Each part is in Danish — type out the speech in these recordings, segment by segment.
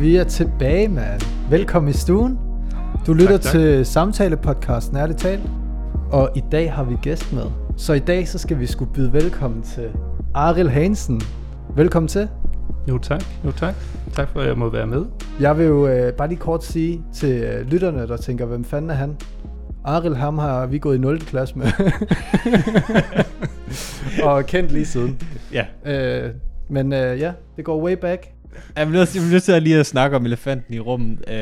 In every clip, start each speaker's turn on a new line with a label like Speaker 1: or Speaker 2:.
Speaker 1: Vi er tilbage, mand. Velkommen i stuen. Du lytter
Speaker 2: Tak, tak.
Speaker 1: til samtalepodcasten Ærligt Talt. Og i dag har vi gæst med. Så i dag så skal vi skulle byde velkommen til Aril Hansen. Velkommen til.
Speaker 2: Jo tak, jo tak. Tak for, at jeg må være med.
Speaker 1: Jeg vil jo øh, bare lige kort sige til øh, lytterne, der tænker, hvem fanden er han? Aril, ham har vi gået i 0. klasse med. og kendt lige siden.
Speaker 3: Ja.
Speaker 1: Øh, men øh, ja, det går way back.
Speaker 3: Jeg bliver nødt til- jeg nødt til at lige at snakke om elefanten i rummet. Uh,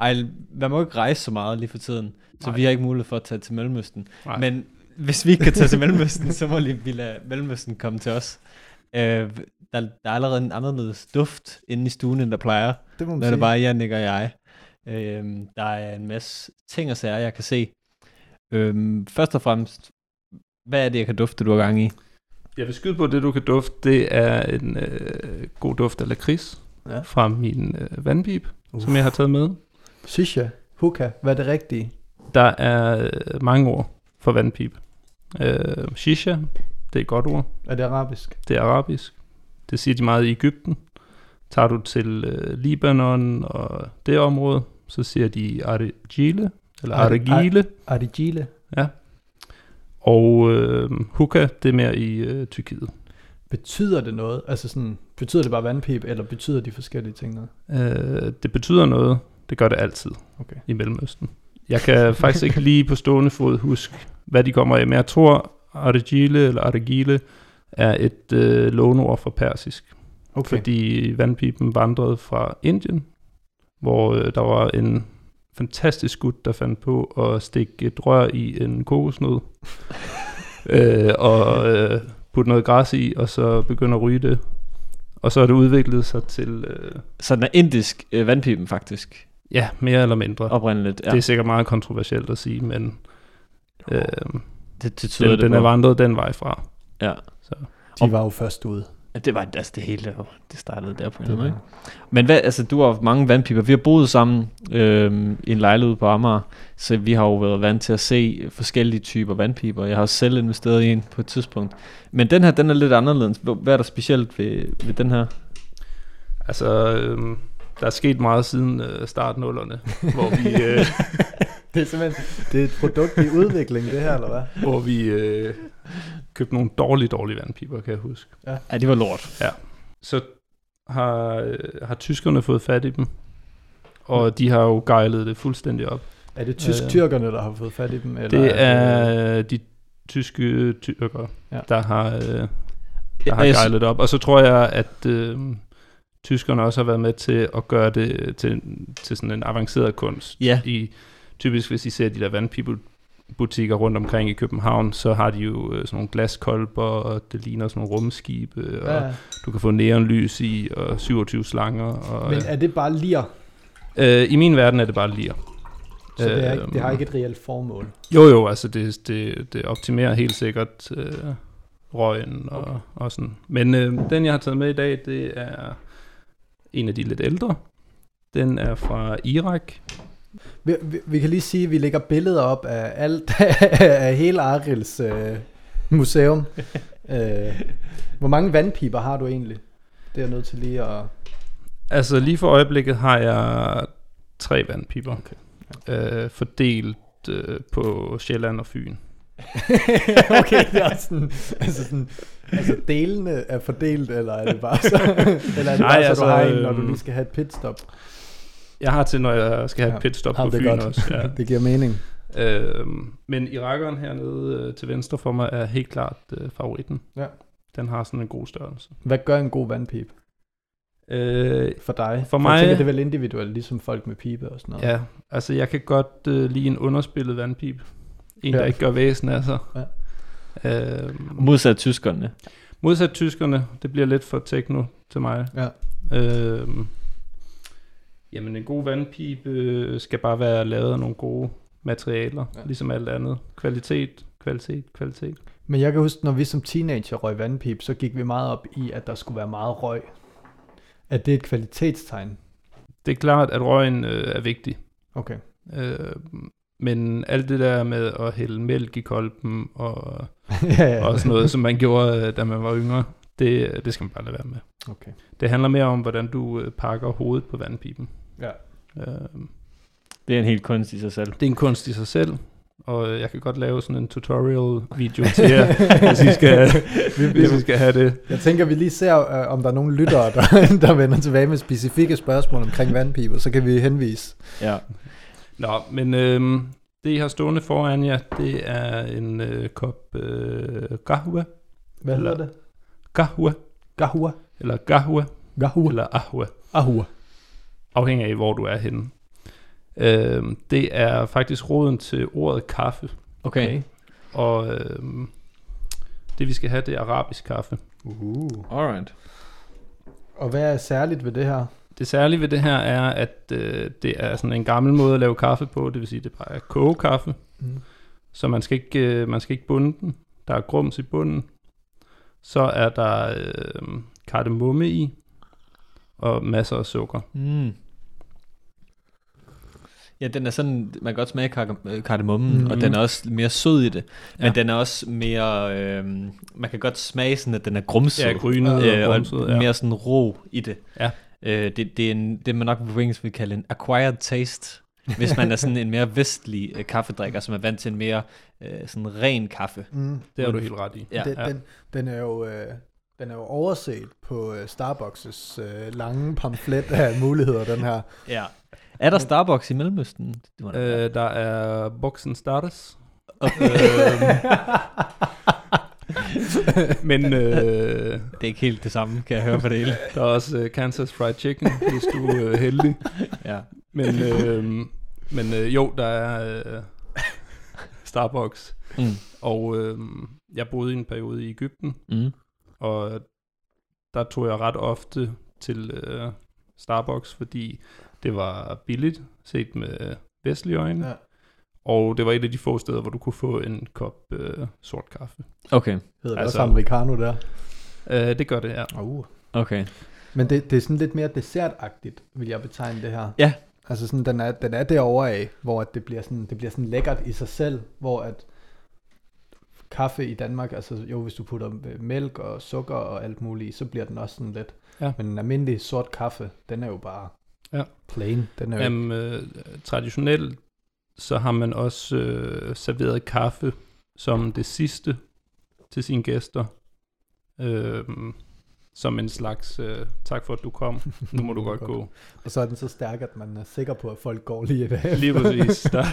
Speaker 3: ej, man må ikke rejse så meget lige for tiden, så
Speaker 2: Nej.
Speaker 3: vi har ikke mulighed for at tage til Mellemøsten.
Speaker 2: Nej.
Speaker 3: Men hvis vi ikke kan tage til Mellemøsten, så må lige, vi lade Mellemøsten komme til os. Uh, der, der er allerede en anderledes duft inde i stuen, end der plejer.
Speaker 1: Det må man
Speaker 3: Når det
Speaker 1: sige.
Speaker 3: bare er Jannik og jeg. Uh, der er en masse ting og sager, jeg kan se. Uh, først og fremmest, hvad er det, jeg kan dufte, du har gang i?
Speaker 2: Jeg vil skyde på, det du kan dufte, det er en øh, god duft af lakrids
Speaker 1: Ja.
Speaker 2: fra min øh, vandpip, som jeg har taget med.
Speaker 1: Shisha, hookah, hvad er det rigtige?
Speaker 2: Der er øh, mange ord for vandpip. Øh, shisha, det er et godt ord.
Speaker 1: Er det arabisk?
Speaker 2: Det er arabisk. Det siger de meget i Ægypten. Tager du til øh, Libanon og det område, så siger de argile, eller
Speaker 1: Ar-
Speaker 2: argile.
Speaker 1: Arigile.
Speaker 2: Ja. Og øh, hookah, det er mere i øh, Tyrkiet.
Speaker 1: Betyder det noget? Altså sådan, betyder det bare vandpip, eller betyder de forskellige ting noget?
Speaker 2: Øh, det betyder noget. Det gør det altid
Speaker 1: Okay.
Speaker 2: i Mellemøsten. Jeg kan faktisk ikke lige på stående fod huske, hvad de kommer af, men jeg tror, argile eller argile er et øh, låneord fra persisk.
Speaker 1: Okay.
Speaker 2: Fordi vandpipen vandrede fra Indien, hvor øh, der var en fantastisk gut, der fandt på at stikke et rør i en kokosnød, øh, og øh, putte noget græs i, og så begynde at ryge det. Og så er det udviklet sig til, øh,
Speaker 3: Så den er indisk øh, vandpipen faktisk,
Speaker 2: ja, mere eller mindre.
Speaker 3: oprindeligt. Ja.
Speaker 2: Det er sikkert meget kontroversielt at sige, men øh,
Speaker 3: det, det tyder
Speaker 2: den,
Speaker 3: det
Speaker 2: den er vandret den vej fra.
Speaker 3: Ja.
Speaker 1: De var jo først ude.
Speaker 3: Ja, Det var altså det hele, det startede der på en
Speaker 1: Det
Speaker 3: måde. Men hvad, altså, du har mange vandpiber. Vi har boet sammen øh, i en lejlighed på Amager, så vi har jo været vant til at se forskellige typer vandpiber. Jeg har også selv investeret i en på et tidspunkt. Men den her, den er lidt anderledes. Hvad er der specielt ved, ved den her?
Speaker 2: Altså, øh, der er sket meget siden øh, startnullerne, hvor vi... Øh,
Speaker 1: Det er simpelthen det er et produkt i udvikling, det her, eller hvad?
Speaker 2: hvor vi øh, købte nogle dårlige, dårlige vandpiber, kan jeg huske.
Speaker 3: Ja, det var lort.
Speaker 2: Så har, har tyskerne fået fat i dem, og de har jo gejlet det fuldstændig op.
Speaker 1: Er det tysk
Speaker 2: Øh,
Speaker 1: der har fået fat i dem? Eller
Speaker 2: Det er øh, de tyske tyrker,
Speaker 1: Ja.
Speaker 2: ja. der har, øh, der
Speaker 3: Ja,
Speaker 2: har gejlet det op. Og så tror jeg, at øh, tyskerne også har været med til at gøre det til, til sådan en avanceret kunst.
Speaker 3: Ja.
Speaker 2: I, typisk hvis I ser de der vandpibebutikker rundt omkring i København, så har de jo øh, sådan nogle glaskolber, og det ligner sådan nogle rumskibe, og
Speaker 1: Ja,
Speaker 2: du kan få neonlys i, og 27 slanger. Og,
Speaker 1: men er det bare lir?
Speaker 2: øh, I min verden er det bare lir.
Speaker 1: Så det, er ikke, det har
Speaker 2: Øhm,
Speaker 1: ikke et reelt formål.
Speaker 2: Jo jo, altså det, det, det optimerer helt sikkert øh, røgen og, okay. og sådan. Men øh, den jeg har taget med i dag, det er en af de lidt ældre. Den er fra Irak.
Speaker 1: Vi, vi, vi kan lige sige, at vi lægger billeder op af alt af hele Arils øh, museum. øh, hvor mange vandpiber har du egentlig? Det er jeg nødt til lige at...
Speaker 2: Altså lige for øjeblikket har jeg tre vandpiber. Okay. Øh, fordelt øh, på Sjælland og Fyn.
Speaker 1: okay, det er sådan, altså sådan, altså delene er fordelt, eller er det bare så, eller er det
Speaker 2: Nej,
Speaker 1: bare så,
Speaker 2: altså,
Speaker 1: du har en, når du
Speaker 2: øhm,
Speaker 1: lige skal have et pitstop?
Speaker 2: Jeg har til, når jeg skal have
Speaker 1: Ja.
Speaker 2: et pitstop
Speaker 1: Ja,
Speaker 2: på
Speaker 1: det er
Speaker 2: Fyn
Speaker 1: godt.
Speaker 2: også. Ja.
Speaker 1: Det giver mening.
Speaker 2: Øhm, men irakeren hernede øh, til venstre for mig er helt klart øh, favoritten.
Speaker 1: Ja.
Speaker 2: Den har sådan en god størrelse.
Speaker 1: Hvad gør en god vandpip
Speaker 2: Øh,
Speaker 1: for dig?
Speaker 2: For
Speaker 1: Jeg
Speaker 2: mig-
Speaker 1: tænker, det er vel individuelt, ligesom folk med pibe og sådan noget.
Speaker 2: ja, altså jeg kan godt øh, lide en underspillet vandpip. En,
Speaker 1: Ja.
Speaker 2: der ikke gør væsen af sig.
Speaker 1: Ja.
Speaker 2: Øhm,
Speaker 3: Modsat tyskerne.
Speaker 2: modsat tyskerne, det bliver lidt for techno til mig.
Speaker 1: Ja.
Speaker 2: Øhm, jamen en god vandpipe øh, skal bare være lavet af nogle gode materialer,
Speaker 1: Ja.
Speaker 2: ligesom alt andet. Kvalitet, kvalitet, kvalitet.
Speaker 1: Men jeg kan huske, når vi som teenager røg vandpip, så gik vi meget op i, at der skulle være meget røg. Er det et kvalitetstegn?
Speaker 2: Det er klart, at røgen øh, er vigtig.
Speaker 1: Okay.
Speaker 2: Øh, men alt det der med at hælde mælk i kolben og,
Speaker 1: ja, ja.
Speaker 2: og sådan noget, som man gjorde, øh, da man var yngre, det, det skal man bare lade være med.
Speaker 1: Okay.
Speaker 2: Det handler mere om, hvordan du øh, pakker hovedet på vandpipen.
Speaker 1: Ja.
Speaker 2: Øh,
Speaker 3: Det er en helt kunst i sig selv.
Speaker 2: det er en kunst i sig selv, og jeg kan godt lave sådan en tutorial video til jer, hvis I skal, hvis I skal have det.
Speaker 1: Jeg tænker, vi lige ser, øh, om der er nogle lyttere, der, der vender tilbage med specifikke spørgsmål omkring vandpiber, så kan vi henvise.
Speaker 3: Ja.
Speaker 2: Nå, men øh, det I har stående foran jer, det er en øh, kop øh, kahua,
Speaker 1: Hvad hedder det?
Speaker 2: kahua,
Speaker 1: Gahua.
Speaker 2: eller gahua,
Speaker 1: Gahua.
Speaker 2: eller ahua,
Speaker 1: Ahua.
Speaker 2: Afhængig af, hvor du er henne. Øh, det er faktisk roden til ordet kaffe,
Speaker 3: Okay.
Speaker 2: og øh, det vi skal have, det er arabisk kaffe.
Speaker 1: Uh.
Speaker 3: Alright.
Speaker 1: Og hvad er særligt ved det her?
Speaker 2: Det særlige ved det her er, at øh, det er sådan en gammel måde at lave kaffe på, det vil sige, det bare er kogekaffe,
Speaker 1: Mm.
Speaker 2: så man skal ikke, øh, man skal ikke bunde den. Der er grums i bunden. Så er der øh, kardemomme i, og masser af sukker.
Speaker 3: Mm. Ja, den er sådan, man kan godt smage kar- øh, kardemommen,
Speaker 1: Mhm.
Speaker 3: mm. og den er også mere sød i det. Men
Speaker 2: Ja.
Speaker 3: den er også mere, øh, man kan godt smage sådan, at den er grumset.
Speaker 2: Ja, grynet
Speaker 3: øh,
Speaker 2: og
Speaker 3: og
Speaker 2: grumset, ja.
Speaker 3: mere sådan ro i det.
Speaker 2: Ja.
Speaker 3: Øh, det, det er en, det man nok på engelsk vil kalde en acquired taste. Hvis man er sådan en mere vestlig øh, kaffedrikker, som er vant til en mere øh, sådan ren kaffe.
Speaker 1: Mm.
Speaker 2: Det har du helt ret i.
Speaker 3: Ja.
Speaker 1: den,
Speaker 2: ja.
Speaker 1: den, den, er jo, øh, den er jo overset på øh, Starbucks' øh, lange pamflet af muligheder, den her.
Speaker 3: Ja. Er der Starbucks i Mellemøsten? Det må der.
Speaker 2: Øh, der er Boxen Starters.
Speaker 3: Okay.
Speaker 2: Men øh,
Speaker 3: det er ikke helt det samme, kan jeg høre på det hele.
Speaker 2: der er også øh, Kansas Fried Chicken, hvis du er øh, heldig.
Speaker 3: Ja.
Speaker 2: Men, øh, men øh, jo, der er øh, Starbucks.
Speaker 3: Mm.
Speaker 2: Og øh, jeg boede i en periode i Ægypten,
Speaker 3: Mm.
Speaker 2: og der tog jeg ret ofte til øh, Starbucks, fordi det var billigt set med vestlige øjne.
Speaker 1: Ja.
Speaker 2: Og det var et af de få steder, hvor du kunne få en kop øh, sort kaffe.
Speaker 3: Okay,
Speaker 1: Hedder det
Speaker 2: Altså-
Speaker 1: også americano der?
Speaker 2: Øh, det gør det, ja.
Speaker 1: Uh.
Speaker 3: okay.
Speaker 1: Men det, det er sådan lidt mere dessertagtigt, vil jeg betegne det her.
Speaker 3: Ja.
Speaker 1: Altså sådan, den er, den er derovre af, hvor at det, bliver sådan, det bliver sådan lækkert i sig selv, hvor at kaffe i Danmark, altså jo, hvis du putter øh, mælk og sukker og alt muligt i, så bliver den også sådan lidt.
Speaker 2: Ja.
Speaker 1: Men en almindelig sort kaffe, den er jo bare
Speaker 2: Ja.
Speaker 1: plain. Den er jo
Speaker 2: Jamen, øh, traditionelt så har man også øh, serveret kaffe som det sidste til sine gæster. Øh, som en slags, øh, tak for at du kom, nu må du godt gå.
Speaker 1: og så er den så stærk, at man er sikker på, at folk går lige ved.
Speaker 2: Lige præcis, der,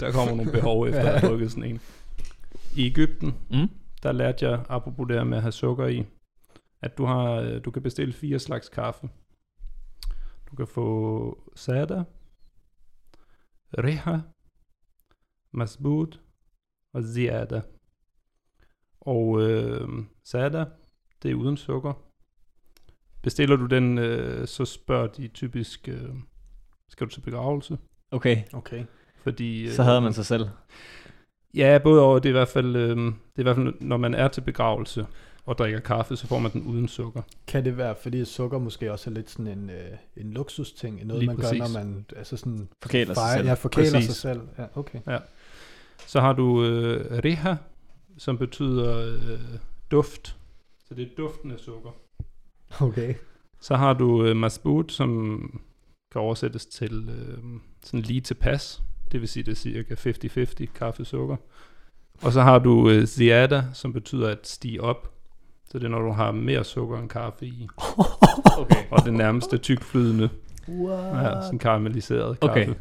Speaker 2: der kommer nogle behov efter at have drukket sådan en. I Ægypten,
Speaker 3: Mm.
Speaker 2: der lærte jeg, apropos det her med at have sukker i, at du, har, øh, du kan bestille fire slags kaffe. Du kan få sada, riha, masbud og ziada. Og øh, sada, det er uden sukker. Bestiller du den, øh, så spørger de typisk, øh, skal du til begravelse?
Speaker 3: Okay,
Speaker 1: Okay.
Speaker 2: Fordi, øh,
Speaker 3: så havde man sig selv.
Speaker 2: Ja, både over, det er i hvert fald, øh, det er i hvert fald, når man er til begravelse og drikker kaffe, så får man den uden sukker.
Speaker 1: Kan det være, fordi sukker måske også er lidt sådan en, øh, en luksusting, noget
Speaker 2: Lige
Speaker 1: man
Speaker 2: præcis.
Speaker 1: gør, når man altså sådan
Speaker 3: Forkæler sig
Speaker 1: fejrer-
Speaker 3: selv.
Speaker 1: Ja, forkæler
Speaker 2: Præcis.
Speaker 1: sig selv. Ja, okay.
Speaker 2: Så har du øh, riha, som betyder øh, duft. Så det er duften af sukker.
Speaker 1: Okay.
Speaker 2: Så har du øh, masbud, som kan oversættes til øh, sådan lige tilpas. Det vil sige, det er cirka 50-50 kaffe sukker. Og så har du øh, ziada, som betyder at stige op. Så det er, når du har mere sukker end kaffe i.
Speaker 3: Okay.
Speaker 2: Og det nærmeste tykflydende,
Speaker 1: What?
Speaker 2: ja, sådan karamelliseret kaffe.
Speaker 3: Okay.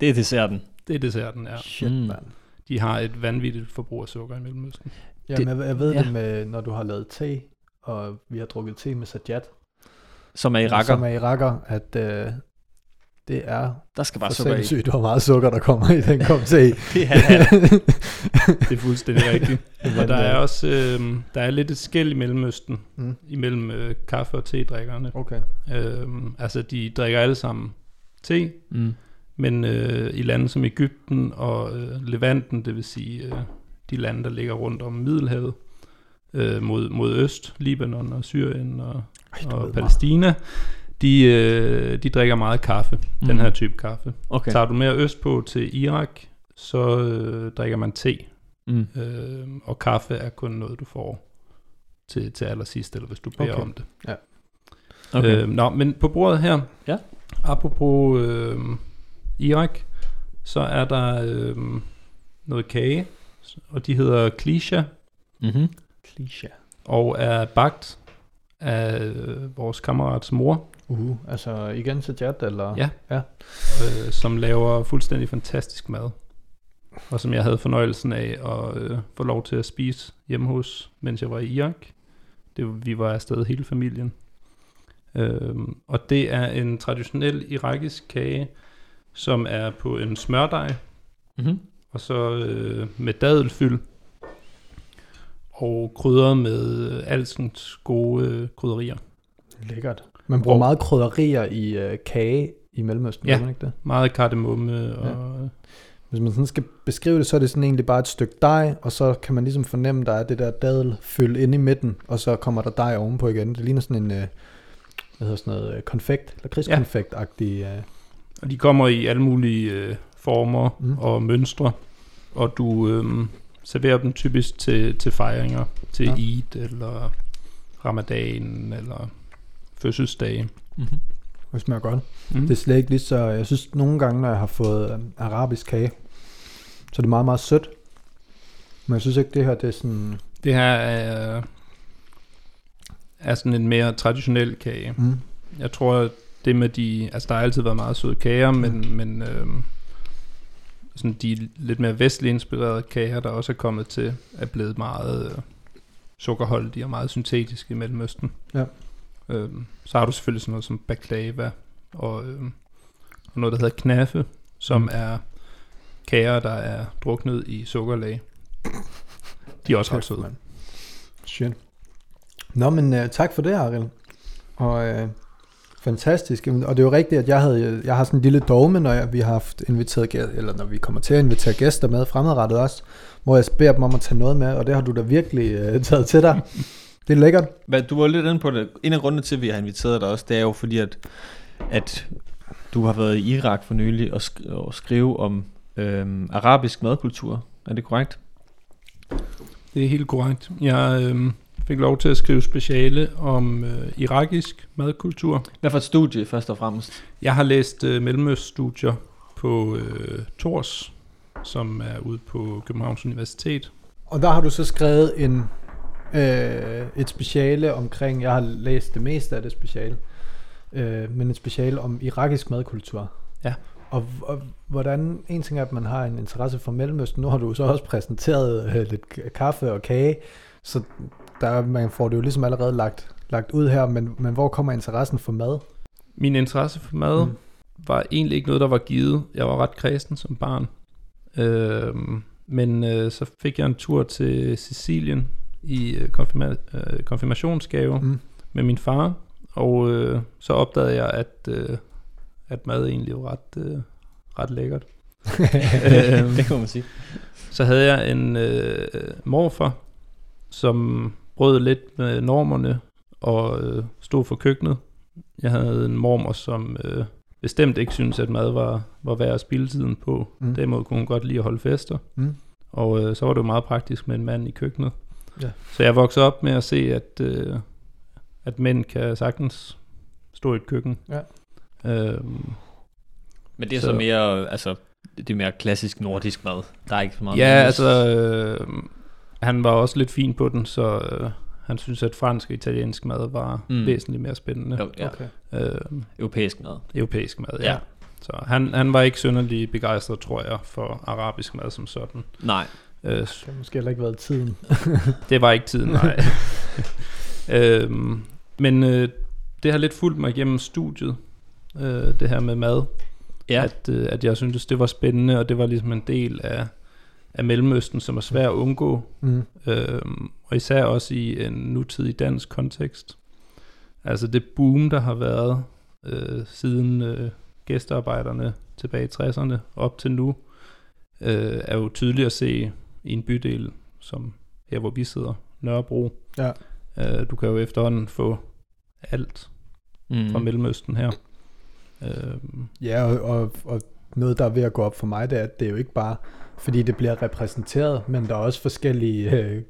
Speaker 3: Det er desserten.
Speaker 2: Det er desserten, ja.
Speaker 1: Shit,
Speaker 3: Mm.
Speaker 1: mand.
Speaker 2: De har et vanvittigt forbrug af sukker i Mellemøsten.
Speaker 1: Jamen, jeg, jeg ved
Speaker 3: ja.
Speaker 1: det med, når du har lavet te, og vi har drukket te med sajat,
Speaker 3: Som er i rakker.
Speaker 1: som er iraker, at øh, det er
Speaker 3: Der skal bare sukker i.
Speaker 1: sindssygt, hvor meget sukker, der kommer i den kop te.
Speaker 3: Det er
Speaker 2: Det er fuldstændig rigtigt. Og der er også øh, der er lidt et skæld i Mellemøsten,
Speaker 1: Mm.
Speaker 2: imellem øh, kaffe- og te-drikkerne.
Speaker 1: Okay.
Speaker 2: Øh, altså, de drikker alle sammen te,
Speaker 3: Mm.
Speaker 2: men øh, i lande som Ægypten og øh, Levanten, det vil sige øh, de lande, der ligger rundt om Middelhavet, øh, mod, mod øst, Libanon og Syrien og,
Speaker 1: Ej,
Speaker 2: og Palæstina, de, øh, de drikker meget kaffe, mm. den her type kaffe.
Speaker 3: Okay.
Speaker 2: Tager du mere østpå til Irak, så øh, drikker man te,
Speaker 3: Mm.
Speaker 2: øh, og kaffe er kun noget, du får til, til allersidst, eller hvis du beder
Speaker 1: Okay.
Speaker 2: om det.
Speaker 3: Okay.
Speaker 2: Øh, nå, men på bordet her,
Speaker 3: Ja.
Speaker 2: apropos øh, Irak, så er der øh, noget kage, og de hedder Klisha,
Speaker 3: mm-hmm.
Speaker 1: Kliché.
Speaker 2: og er bagt af øh, vores kammerats mor,
Speaker 1: Uh, altså igen Jad, eller?
Speaker 2: Ja.
Speaker 1: ja.
Speaker 2: øh, som laver fuldstændig fantastisk mad. Og som jeg havde fornøjelsen af at øh, få lov til at spise hjemme hos, mens jeg var i Irak. Det, vi var afsted hele familien. Øhm, og det er en traditionel irakisk kage, som er på en smørdej,
Speaker 3: Mm-hmm.
Speaker 2: og så øh, med dadelfyld, og krydret med alskens gode øh, krydderier.
Speaker 1: Lækkert. Man bruger
Speaker 2: Og-
Speaker 1: meget krydderier i øh, kage i Mellemøsten,
Speaker 2: Ja.
Speaker 1: man ikke det?
Speaker 2: Meget kardemomme og...
Speaker 1: Hvis man sådan skal beskrive det, så er det sådan egentlig bare et stykke dej, og så kan man ligesom fornemme, der er det der dadelfyld inde i midten, og så kommer der dej ovenpå igen. Det ligner sådan en, øh, hvad hedder sådan noget, øh, konfekt, eller krigskonfekt-agtig. Øh.
Speaker 2: Og de kommer i alle mulige øh, former
Speaker 1: mm.
Speaker 2: og mønstre, og du øh, serverer dem typisk til, til fejringer, til
Speaker 1: Ja.
Speaker 2: Eid eller Ramadan eller fødselsdage.
Speaker 3: Mm-hmm.
Speaker 1: Det smager godt.
Speaker 2: Mm.
Speaker 1: Det er slet ikke lige så... Jeg synes nogle gange, når jeg har fået øh, arabisk kage, så er det meget, meget sødt. Men jeg synes ikke, det her det er sådan...
Speaker 2: det her er, er sådan en mere traditionel kage.
Speaker 1: Mm.
Speaker 2: Jeg tror, det med de... Altså, der har altid været meget søde kager, men, men øh, sådan de lidt mere vestligt inspirerede kager, der også er kommet til, er blevet meget øh, sukkerholdige og meget syntetiske i Mellemøsten.
Speaker 1: Ja.
Speaker 2: Øhm, så har du selvfølgelig sådan noget som baklava og, øhm, og noget, der hedder knaffe, som
Speaker 1: Mm.
Speaker 2: er kager, der er druknet i sukkerlag. De er også ret søde.
Speaker 1: Shit. Nå, men uh, tak for det, Ariel. Og uh, fantastisk. Og det er jo rigtigt, at jeg, havde, jeg har sådan en lille dogme, når jeg, vi har haft inviteret gæster, eller når vi kommer til at invitere gæster med fremadrettet også, hvor jeg beder dem om at tage noget med, og det har du da virkelig uh, taget til dig. Det er lækkert.
Speaker 3: Men du var lidt inde på det. En af grundene til, at vi har inviteret dig også, det er jo fordi, at, at du har været i Irak for nylig og, sk- og skrive om øhm, arabisk madkultur. Er det korrekt?
Speaker 2: Det er helt korrekt. Jeg øhm, fik lov til at skrive speciale om øh, irakisk madkultur.
Speaker 3: Hvad for et studie, først og fremmest?
Speaker 2: Jeg har læst øh, mellemøststudier på øh, Tors, som er ude på Københavns Universitet.
Speaker 1: Og der har du så skrevet en, øh, et speciale omkring, jeg har læst det meste af det speciale, øh, men et speciale om irakisk madkultur.
Speaker 2: Ja.
Speaker 1: Og, og hvordan, en ting er, at man har en interesse for Mellemøsten, nu har du så også præsenteret øh, lidt kaffe og kage, så der, man får det jo ligesom allerede lagt, lagt ud her, men, men hvor kommer interessen for mad?
Speaker 2: Min interesse for mad
Speaker 1: Mm.
Speaker 2: var egentlig ikke noget, der var givet. Jeg var ret kristen som barn. Øhm, men øh, så fik jeg en tur til Sicilien i øh, konfirma- øh, konfirmationsgave
Speaker 1: Mm.
Speaker 2: med min far. Og øh, så opdagede jeg, at, øh, at mad egentlig var ret, øh, ret lækkert. øhm,
Speaker 3: det kan man sige.
Speaker 2: så havde jeg en øh, morfar, som brød lidt med normerne og øh, stod for køkkenet. Jeg havde en mormor, som øh, bestemt ikke syntes, at mad var, var værd at spilde tiden på.
Speaker 1: Mm.
Speaker 2: Derimod kunne hun godt lide at holde fester.
Speaker 1: Mm.
Speaker 2: Og øh, så var det jo meget praktisk med en mand i køkkenet.
Speaker 1: Ja.
Speaker 2: Så jeg voksede op med at se, at, øh, at mænd kan sagtens stå i et køkken.
Speaker 1: Ja.
Speaker 2: Øhm,
Speaker 3: Men det er så, så mere, altså, det er mere klassisk nordisk mad. Der er ikke så meget
Speaker 2: Ja, altså, øh, han var også lidt fin på den, så øh, han synes, at fransk og italiensk mad var
Speaker 3: Mm.
Speaker 2: væsentligt mere spændende.
Speaker 3: Jo, ja,
Speaker 1: Okay.
Speaker 2: Øh,
Speaker 3: europæisk mad.
Speaker 2: europæisk mad, ja.
Speaker 3: Ja.
Speaker 2: Så han, han var ikke synderlig begejstret, tror jeg, for arabisk mad som sådan.
Speaker 3: Nej.
Speaker 2: Øh,
Speaker 1: Det har måske heller ikke været tiden.
Speaker 2: det var ikke tiden, nej. øhm, men øh, det har lidt fulgt mig igennem studiet, øh, det her med mad.
Speaker 3: Ja.
Speaker 2: At, øh, at jeg syntes, det var spændende, og det var ligesom en del af, af Mellemøsten, som er svær at undgå.
Speaker 1: Mm.
Speaker 2: Øhm, og især også i en nutidig dansk kontekst. Altså det boom, der har været øh, siden øh, gæstearbejderne tilbage i 60'erne op til nu, øh, er jo tydeligt at se i en bydel, som her hvor vi sidder, Nørrebro.
Speaker 1: Ja.
Speaker 2: Øh, du kan jo efterhånden få alt
Speaker 3: Mm.
Speaker 2: fra Mellemøsten her. Øhm,
Speaker 1: Ja, og, og, og noget, der er ved at gå op for mig, det er, at det er jo ikke bare, fordi det bliver repræsenteret, men der er også forskellige øh,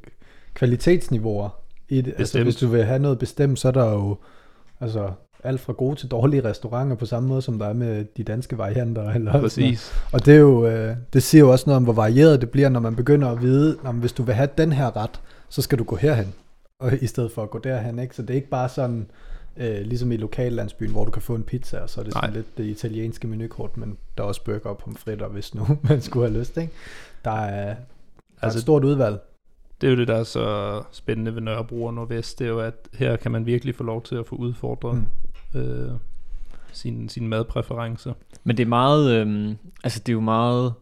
Speaker 1: kvalitetsniveauer I, det- altså,
Speaker 2: Bestemt.
Speaker 1: hvis du vil have noget bestemt, så er der jo altså, alt fra gode til dårlige restauranter på samme måde, som der er med de danske varianter. Eller.
Speaker 2: Præcis.
Speaker 1: Og det, er jo, øh, det siger jo også noget om, hvor varieret det bliver, når man begynder at vide, at hvis du vil have den her ret, så skal du gå herhen, og, i stedet for at gå derhen. Ikke? Så det er ikke bare sådan, øh, ligesom i lokallandsbyen, hvor du kan få en pizza, og så er det sådan
Speaker 2: Nej.
Speaker 1: lidt det italienske menukort, men der er også burger og pomfritter, hvis nu man skulle have lyst. Ikke? Der er, der er
Speaker 2: Altså-
Speaker 1: et stort udvalg.
Speaker 2: Det er jo det, der er så spændende ved Nørrebro og Nordvest, det er jo, at her kan man virkelig få lov til at få udfordret
Speaker 1: Mm.
Speaker 2: øh, sine, sine madpræferencer.
Speaker 3: Men det er meget, øhm, altså det er jo meget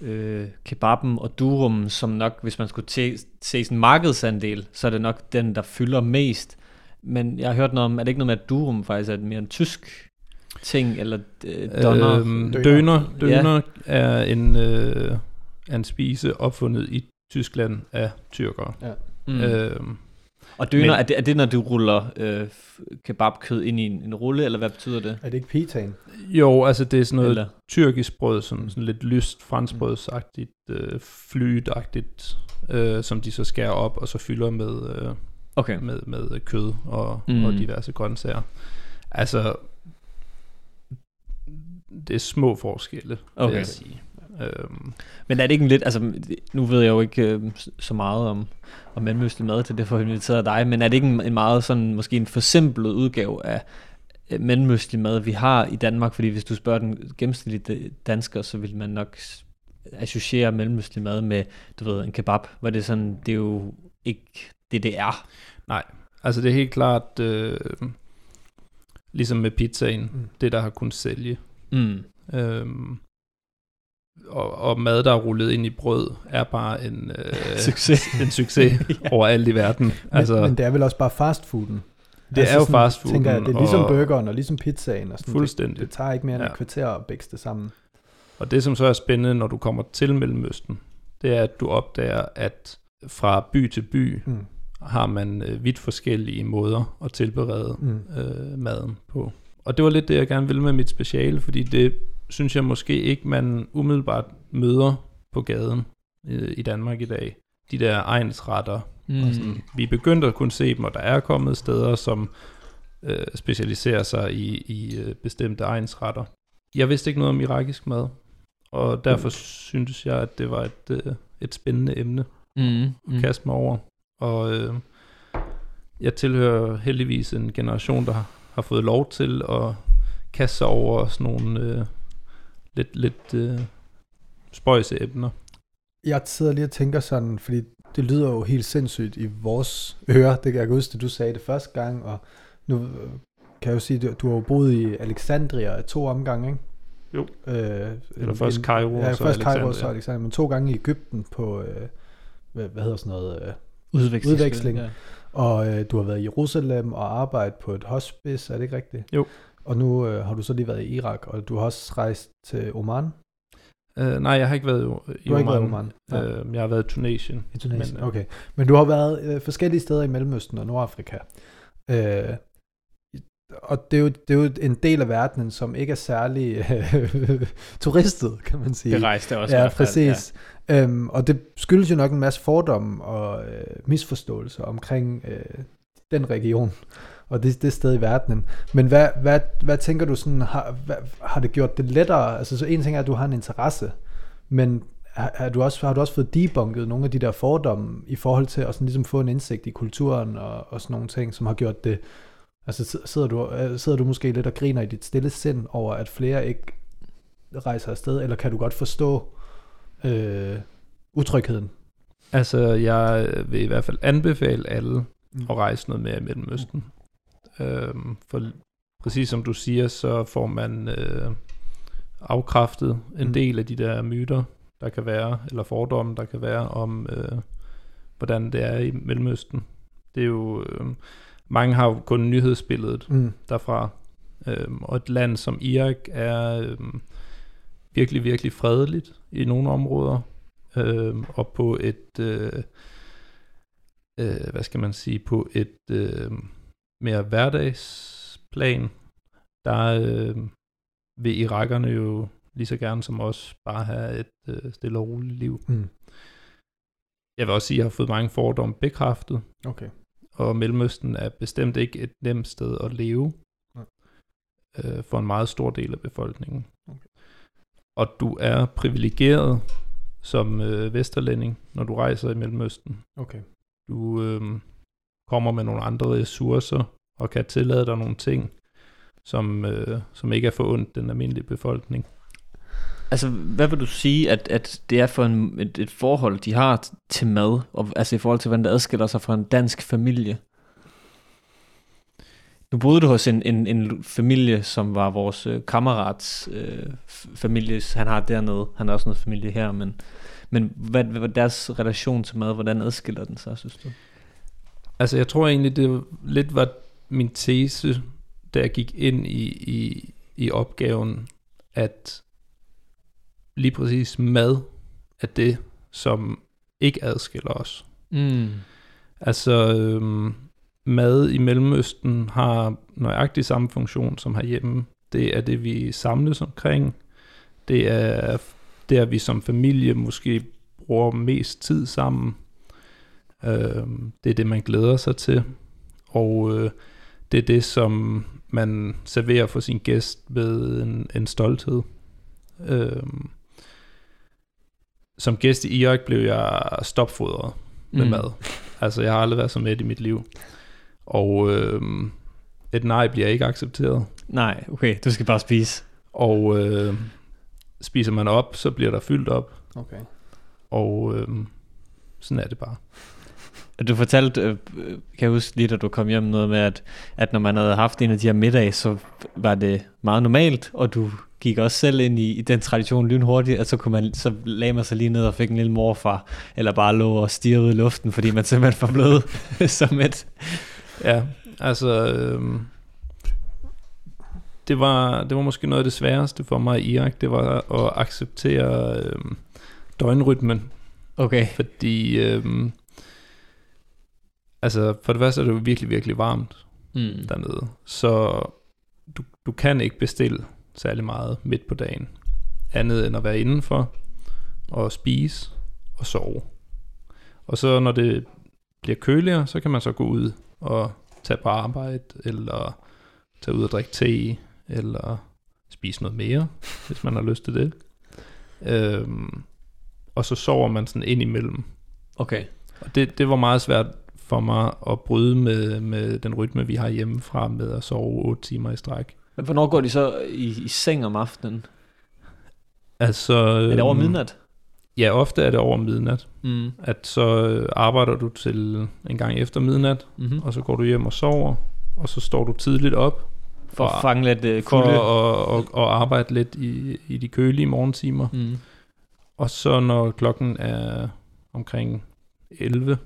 Speaker 3: øh, kebaben og durum, som nok, hvis man skulle te- se sådan en markedsandel, så er det nok den, der fylder mest. Men jeg har hørt noget om, er det ikke noget med, at durum faktisk er mere en tysk ting, eller øh, donner?
Speaker 2: Øhm,
Speaker 1: Døner.
Speaker 2: døner
Speaker 3: Ja.
Speaker 2: døner er, en, øh, en spise opfundet i Tyskland af tyrkere.
Speaker 3: mm.
Speaker 2: Mm. Øhm,
Speaker 3: og døner,
Speaker 2: men-
Speaker 3: er det, er det, når du ruller øh, kebabkød ind i en, en rulle, eller hvad betyder det?
Speaker 1: Er det ikke pitaen?
Speaker 2: jo, altså det er sådan noget
Speaker 3: Eller?
Speaker 2: tyrkisk brød, sådan, sådan lidt lyst franskbrødsagtigt, øh, flytagtigt, øh, som de så skærer op og så fylder med, øh,
Speaker 3: Okay.
Speaker 2: med, med kød og,
Speaker 3: Mm.
Speaker 2: og diverse grøntsager. Altså, det er små forskelle, okay. vil jeg sige. Øhm,
Speaker 3: Men er det ikke en lidt, altså nu ved jeg jo ikke øh, så meget om, om mellemøstlig mad til det for at invitere dig, men er det ikke en, en meget sådan, måske en forsimplet udgave af øh, mellemøstlig mad, vi har i Danmark? Fordi hvis du spørger den gennemsnitlige dansker, så vil man nok associere mellemøstlig mad med, du ved, en kebab, hvor det er sådan, det er jo ikke det, det er.
Speaker 2: altså det er helt klart, øh, ligesom med pizzaen,
Speaker 1: Mm.
Speaker 2: det der har kunnet sælge.
Speaker 3: Mm.
Speaker 2: Øhm, og, og mad, der er rullet ind i brød, er bare en, øh,
Speaker 3: Succes.
Speaker 2: en succes
Speaker 3: Ja.
Speaker 2: overalt i verden.
Speaker 1: Men,
Speaker 2: Altså,
Speaker 1: men det er vel også bare fastfooden?
Speaker 2: Det er jo
Speaker 1: sådan,
Speaker 2: fastfooden,
Speaker 1: Tænker jeg, det er ligesom
Speaker 2: og-
Speaker 1: burgeren og ligesom pizzaen. Og sådan,
Speaker 2: Fuldstændig.
Speaker 1: Det, det tager ikke mere end. Ja. et kvarter at bækse det sammen.
Speaker 2: Og det, som så er spændende, når du kommer til Mellemøsten, det er, at du opdager, at fra by til by
Speaker 1: Mm.
Speaker 2: Har man øh, vidt forskellige måder at tilberede
Speaker 1: Mm.
Speaker 2: øh, maden på. Og det var lidt det, jeg gerne ville med mit speciale, fordi det synes jeg måske ikke, man umiddelbart møder på gaden øh, i Danmark i dag. De der egensretter.
Speaker 3: Mm.
Speaker 2: Og sådan. Vi er begyndt at kunne se dem, og der er kommet steder, som øh, specialiserer sig i, i øh, bestemte egensretter. Jeg vidste ikke noget om irakisk mad, og derfor synes jeg, at det var et, øh, et spændende emne
Speaker 3: Mm.
Speaker 2: at
Speaker 3: Mm.
Speaker 2: kaste mig over. Og øh, jeg tilhører heldigvis en generation, der har, har fået lov til at kaste sig over sådan nogle øh, lidt, lidt øh, spøjse emner.
Speaker 1: Jeg sidder lige og tænker sådan, fordi det lyder jo helt sindssygt i vores ører. Det kan jeg huske, at du sagde det første gang, og nu øh, kan jeg jo sige, at du har jo boet i Alexandria to omgange, ikke?
Speaker 2: Jo.
Speaker 1: Øh,
Speaker 2: Eller først Cairo,
Speaker 1: ja,
Speaker 2: og så
Speaker 1: først Cairo, og så Alexandria, men to gange i Ægypten på, øh, hvad, hvad hedder sådan noget, øh,
Speaker 3: Udveksling.
Speaker 1: Udveksling.
Speaker 3: Ja.
Speaker 1: og øh, du har været i Jerusalem og arbejdet på et hospice, er det ikke rigtigt?
Speaker 2: Jo.
Speaker 1: Og nu øh, har du så lige været i Irak, og du har også rejst til Oman.
Speaker 2: Øh, nej, jeg har ikke været i,
Speaker 1: Du har ikke været i
Speaker 2: Oman.
Speaker 1: Oman? Nej.
Speaker 2: Øh, jeg har været i Tunesien.
Speaker 1: I Tunesien,
Speaker 2: Men, øh,
Speaker 1: okay. Men du har været øh, forskellige steder i Mellemøsten og Nordafrika. Øh, og det er, jo, det er jo en del af verdenen, som ikke er særlig øh, turistet, kan man sige.
Speaker 3: Det rejste også.
Speaker 1: Ja, præcis. Ja. Øhm, og det skyldes jo nok en masse fordomme og øh, misforståelser omkring øh, den region og det, det sted i verdenen. Men hvad, hvad, hvad tænker du sådan, har, hvad, har det gjort det lettere? Altså så en ting er, at du har en interesse, men har, har, du også, har du også fået debunket nogle af de der fordomme i forhold til at sådan ligesom få en indsigt i kulturen og, og sådan nogle ting, som har gjort det, altså sid- sidder du, øh, sidder du måske lidt og griner i dit stille sind over, at flere ikke rejser afsted, eller kan du godt forstå øh, utrygheden?
Speaker 2: Altså, jeg vil i hvert fald anbefale alle
Speaker 1: Mm.
Speaker 2: at rejse noget mere i Mellemøsten. Øhm, for præcis som du siger, så får man øh, afkræftet en
Speaker 1: Mm.
Speaker 2: del af de der myter, der kan være, eller fordomme, der kan være om, øh, hvordan det er i Mellemøsten. Det er jo, øh, mange har jo kun nyhedsbilledet
Speaker 1: Mm.
Speaker 2: derfra, øhm, og et land som Irak er øhm, virkelig, virkelig fredeligt i nogle områder, øhm, og på et, øh, øh, hvad skal man sige, på et øh, mere hverdagsplan, der øh, vil irakerne jo lige så gerne som os bare have et øh, stille og roligt liv.
Speaker 1: Mm.
Speaker 2: Jeg vil også sige, at jeg har fået mange fordomme bekræftet,
Speaker 1: Okay.
Speaker 2: Og Mellemøsten er bestemt ikke et nemt sted at leve
Speaker 1: Nej.
Speaker 2: øh, for en meget stor del af befolkningen.
Speaker 1: Okay.
Speaker 2: Og du er privilegeret som øh, vesterlænding, når du rejser i Mellemøsten.
Speaker 1: Okay.
Speaker 2: Du øh, kommer med nogle andre ressourcer og kan tillade dig nogle ting, som, øh, som ikke er for ondt den almindelige befolkning.
Speaker 3: Altså, hvad vil du sige, at, at det er for en, et, et forhold, de har til mad, og, altså i forhold til, hvordan det adskiller sig fra en dansk familie? Nu boede du hos en, en, en familie, som var vores øh, kammerats øh, familie. Han har dernede. Han har også noget familie her, men, men hvad, hvad deres relation til mad? Hvordan adskiller den sig, synes du?
Speaker 2: Altså, jeg tror egentlig, det lidt var min tese, da jeg gik ind i, i, i opgaven, at lige præcis mad er det, som ikke adskiller os.
Speaker 3: Mm.
Speaker 2: Altså, øhm, mad i Mellemøsten har nøjagtig samme funktion som herhjemme. Det er det, vi samles omkring. Det er der, vi som familie måske bruger mest tid sammen. Øhm, det er det, man glæder sig til. Og øh, det er det, som man serverer for sin gæst med en, en stolthed. Øhm, som gæst i Irak blev jeg stopfodret med
Speaker 3: Mm.
Speaker 2: mad. Altså, jeg har aldrig været så mæt i mit liv. Og øh, et nej bliver ikke accepteret.
Speaker 3: Nej, okay, du skal bare spise.
Speaker 2: Og øh, spiser man op, så bliver der fyldt op.
Speaker 1: Okay.
Speaker 2: Og øh, sådan er det bare.
Speaker 3: Du fortalte, øh, kan jeg huske lige, da du kom hjem, noget med, at, at når man havde haft en af de her middage, så var det meget normalt, og du gik også selv ind i, i den tradition lynhurtigt, at så, kunne man, så lagde man sig lige ned og fik en lille morfar, eller bare lå og stirrede ud i luften, fordi man simpelthen var blevet som et...
Speaker 2: Ja, altså... Øh, det var, det var måske noget af det sværeste for mig i Irak, det var at acceptere øh, døgnrytmen.
Speaker 3: Okay.
Speaker 2: Fordi, øh, altså for det første er det jo virkelig, virkelig varmt.
Speaker 3: Mm.
Speaker 2: dernede. Så du, du kan ikke bestille særlig meget midt på dagen. Andet end at være indenfor og spise og sove. Og så når det bliver køligere, så kan man så gå ud og tage på arbejde, eller tage ud og drikke te, eller spise noget mere, hvis man har lyst til det. Øhm, og så sover man sådan ind imellem.
Speaker 3: Okay.
Speaker 2: Og det, det var meget svært for mig at bryde med, med den rytme, vi har hjemmefra med at sove 8 timer i stræk.
Speaker 3: Men hvornår går de så i, i seng om aftenen?
Speaker 2: Altså,
Speaker 3: Er det over
Speaker 2: øhm,
Speaker 3: midnat?
Speaker 2: Ja, ofte er det over midnat.
Speaker 3: Mm.
Speaker 2: At så øh, arbejder du til en gang efter midnat,
Speaker 3: Mm-hmm.
Speaker 2: og så går du hjem og sover, og så står du tidligt op
Speaker 3: For at fange lidt uh,
Speaker 2: for
Speaker 3: kulde.
Speaker 2: at, at, at arbejde lidt i, i de kølige morgentimer.
Speaker 3: Mm.
Speaker 2: Og så når klokken er omkring 11,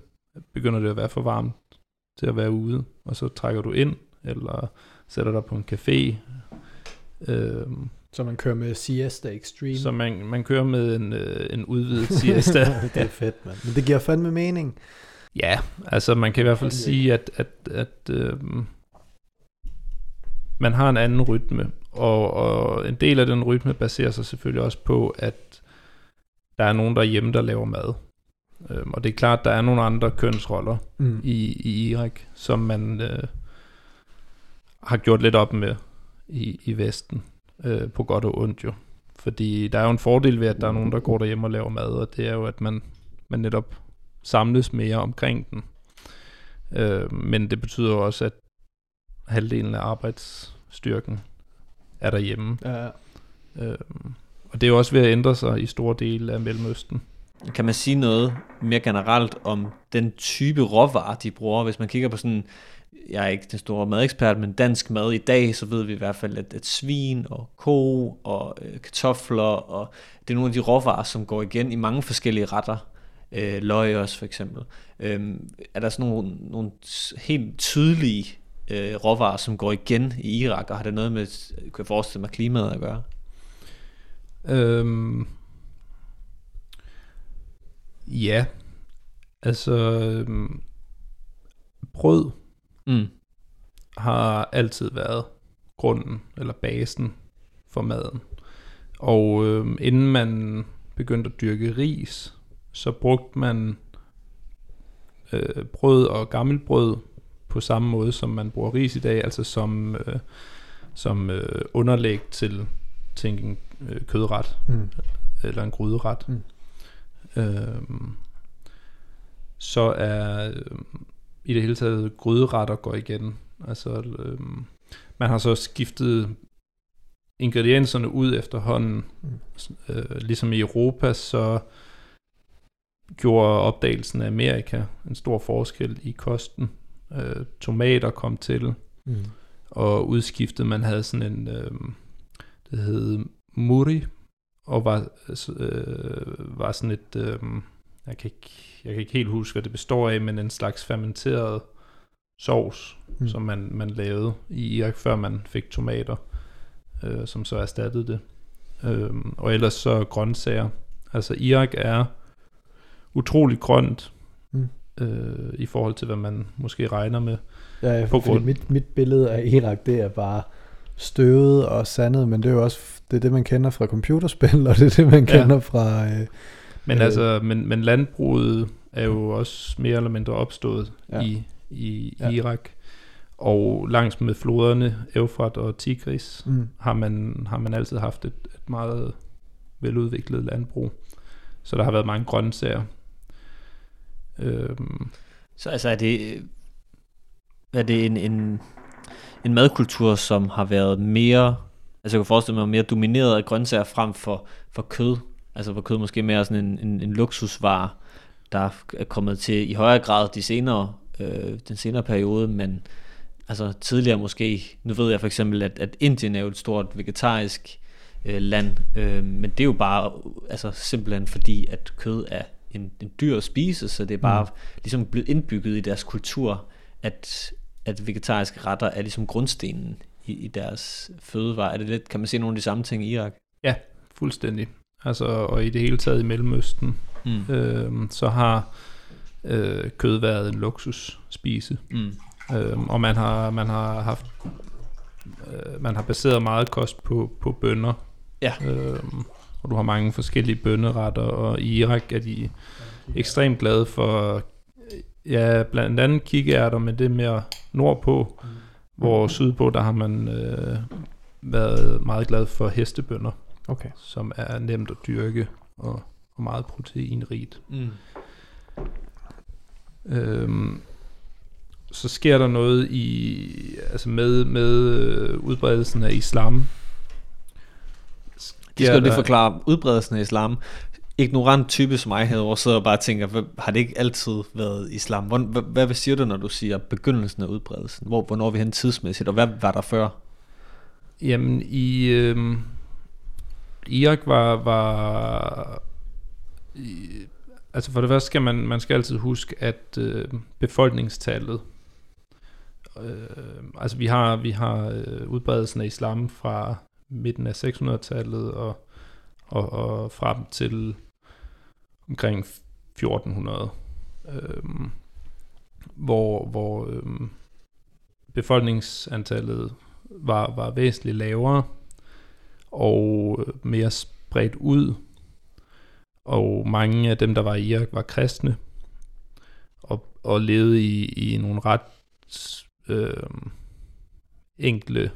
Speaker 2: begynder det at være for varmt til at være ude, og så trækker du ind, eller sætter dig på en café. Øhm,
Speaker 1: Så man kører med Siesta Extreme.
Speaker 2: så man, man kører med en, øh, en udvidet siesta.
Speaker 1: det er fedt, mand. Men det giver fandme mening.
Speaker 2: ja, altså man kan i hvert fald sige, at, at, at øhm, man har en anden rytme, og, og en del af den rytme baserer sig selvfølgelig også på, at der er nogen derhjemme, der laver mad. Øhm, og det er klart, der er nogle andre kønsroller
Speaker 1: Mm.
Speaker 2: i, i Irak, som man øh, har gjort lidt op med i, i Vesten, øh, på godt og ondt jo. Fordi der er jo en fordel ved, at der er nogen, der går derhjemme og laver mad, og det er jo, at man, man netop samles mere omkring den. Øh, men det betyder jo også, at halvdelen af arbejdsstyrken er derhjemme.
Speaker 1: Ja,
Speaker 2: Øh, og det er jo også ved at ændre sig i store dele af Mellemøsten.
Speaker 3: Kan man sige noget mere generelt om den type råvarer, de bruger? Hvis man kigger på sådan, jeg er ikke den store madekspert, men dansk mad i dag, så ved vi i hvert fald, at, at svin og ko og øh, kartofler, og det er nogle af de råvarer, som går igen i mange forskellige retter. Øh, løg også for eksempel. Øh, er der sådan nogle, nogle helt tydelige øh, råvarer, som går igen i Irak, og har det noget med, kan jeg forestille mig, klimaet at gøre?
Speaker 2: Øhm, ja, altså øhm, brød
Speaker 3: Mm.
Speaker 2: har altid været grunden eller basen for maden. Og øhm, inden man begyndte at dyrke ris, så brugte man øh, brød og gammelbrød på samme måde, som man bruger ris i dag, altså som, øh, som øh, underlæg til, til en øh, kødret,
Speaker 1: Mm.
Speaker 2: eller en gryderet.
Speaker 1: Mm.
Speaker 2: Øhm, så er øh, i det hele taget gryderetter går igen. Altså, øh, man har så skiftet ingredienserne ud efterhånden.
Speaker 1: Mm.
Speaker 2: Øh, ligesom i Europa, så gjorde opdagelsen af Amerika en stor forskel i kosten. Øh, tomater kom til,
Speaker 1: Mm.
Speaker 2: og udskiftet, man havde sådan en, øh, det hed muri, og var, øh, var sådan et, øh, jeg, kan ikke, jeg kan ikke helt huske, hvad det består af, men en slags fermenteret sovs,
Speaker 1: Mm.
Speaker 2: som man, man lavede i Irak, før man fik tomater, øh, som så erstattede det. Øh, og ellers så grøntsager. Altså Irak er utrolig grønt,
Speaker 1: Mm.
Speaker 2: øh, i forhold til, hvad man måske regner med.
Speaker 1: Ja,
Speaker 2: På grund-
Speaker 1: mit, mit billede af Irak, det er bare støvet og sandet, men det er jo også det, er det man kender fra computerspil, og det er det, man
Speaker 2: Ja.
Speaker 1: kender fra... Øh,
Speaker 2: Men
Speaker 1: Øh.
Speaker 2: altså, men, men landbruget er jo også mere eller mindre opstået
Speaker 1: Ja.
Speaker 2: i, i
Speaker 1: ja.
Speaker 2: Irak. Og langs med floderne, Eufrat og Tigris,
Speaker 1: mm,
Speaker 2: har man, har man altid haft et, et meget veludviklet landbrug. Så der har været mange grøntsager. Øhm,
Speaker 3: Så altså er det, er det en, en, en madkultur, som har været mere, altså jeg kan forestille mig, mere domineret af grøntsager frem for, for kød. Altså hvor kød måske mere er sådan en, en, en luksusvare, der er kommet til i højere grad de senere, øh, den senere periode, men altså tidligere måske, nu ved jeg for eksempel, at, at Indien er jo et stort vegetarisk øh, land, øh, men det er jo bare altså simpelthen fordi, at kød er en, en dyr at spise, så det er bare mm. ligesom blevet indbygget i deres kultur, at, at vegetariske retter er ligesom grundstenen i, i deres fødevare. Er det lidt, kan man se nogle af de samme ting i Irak?
Speaker 2: fuldstændig. Altså, og i det hele taget i Mellemøsten,
Speaker 3: Mm.
Speaker 2: øhm, så har øh, kød været en luksus spise.
Speaker 3: Mm.
Speaker 2: Øhm, og man har, man har haft øh, man har baseret meget kost på, på bønner.
Speaker 3: Ja.
Speaker 2: Øhm, og du har mange forskellige bønneretter, og i Irak er de ekstremt glade for ja, blandt andet kikærter, men det er mere nordpå, hvor sydpå, der har man øh, været meget glad for hestebønner,
Speaker 1: okay.
Speaker 2: som er nemt at dyrke og, og meget proteinrigt.
Speaker 3: Mm.
Speaker 2: Øhm, så sker der noget i altså med med øh, udbredelsen af islam.
Speaker 3: Det skal jo lige forklare udbredelsen af islam. Ignorant type som mig herovre sidder og bare tænker, hvad, har det ikke altid været islam? Hvor, hvad, hvad siger du, når du siger begyndelsen af udbredelsen? Hvor, hvornår er vi hen tidsmæssigt, og hvad var der før?
Speaker 2: Jamen i øh, Irak var var i, altså for det første skal man man skal altid huske at øh, befolkningstallet øh, altså vi har vi har øh, udbredelsen af islam fra midten af 600-tallet og og, og frem til omkring 1400 øhm, hvor hvor øhm, befolkningsantallet var, var væsentligt lavere og øh, mere spredt ud. Og mange af dem, der var i Irak, var kristne og, og levede i, i nogle ret øh, enkle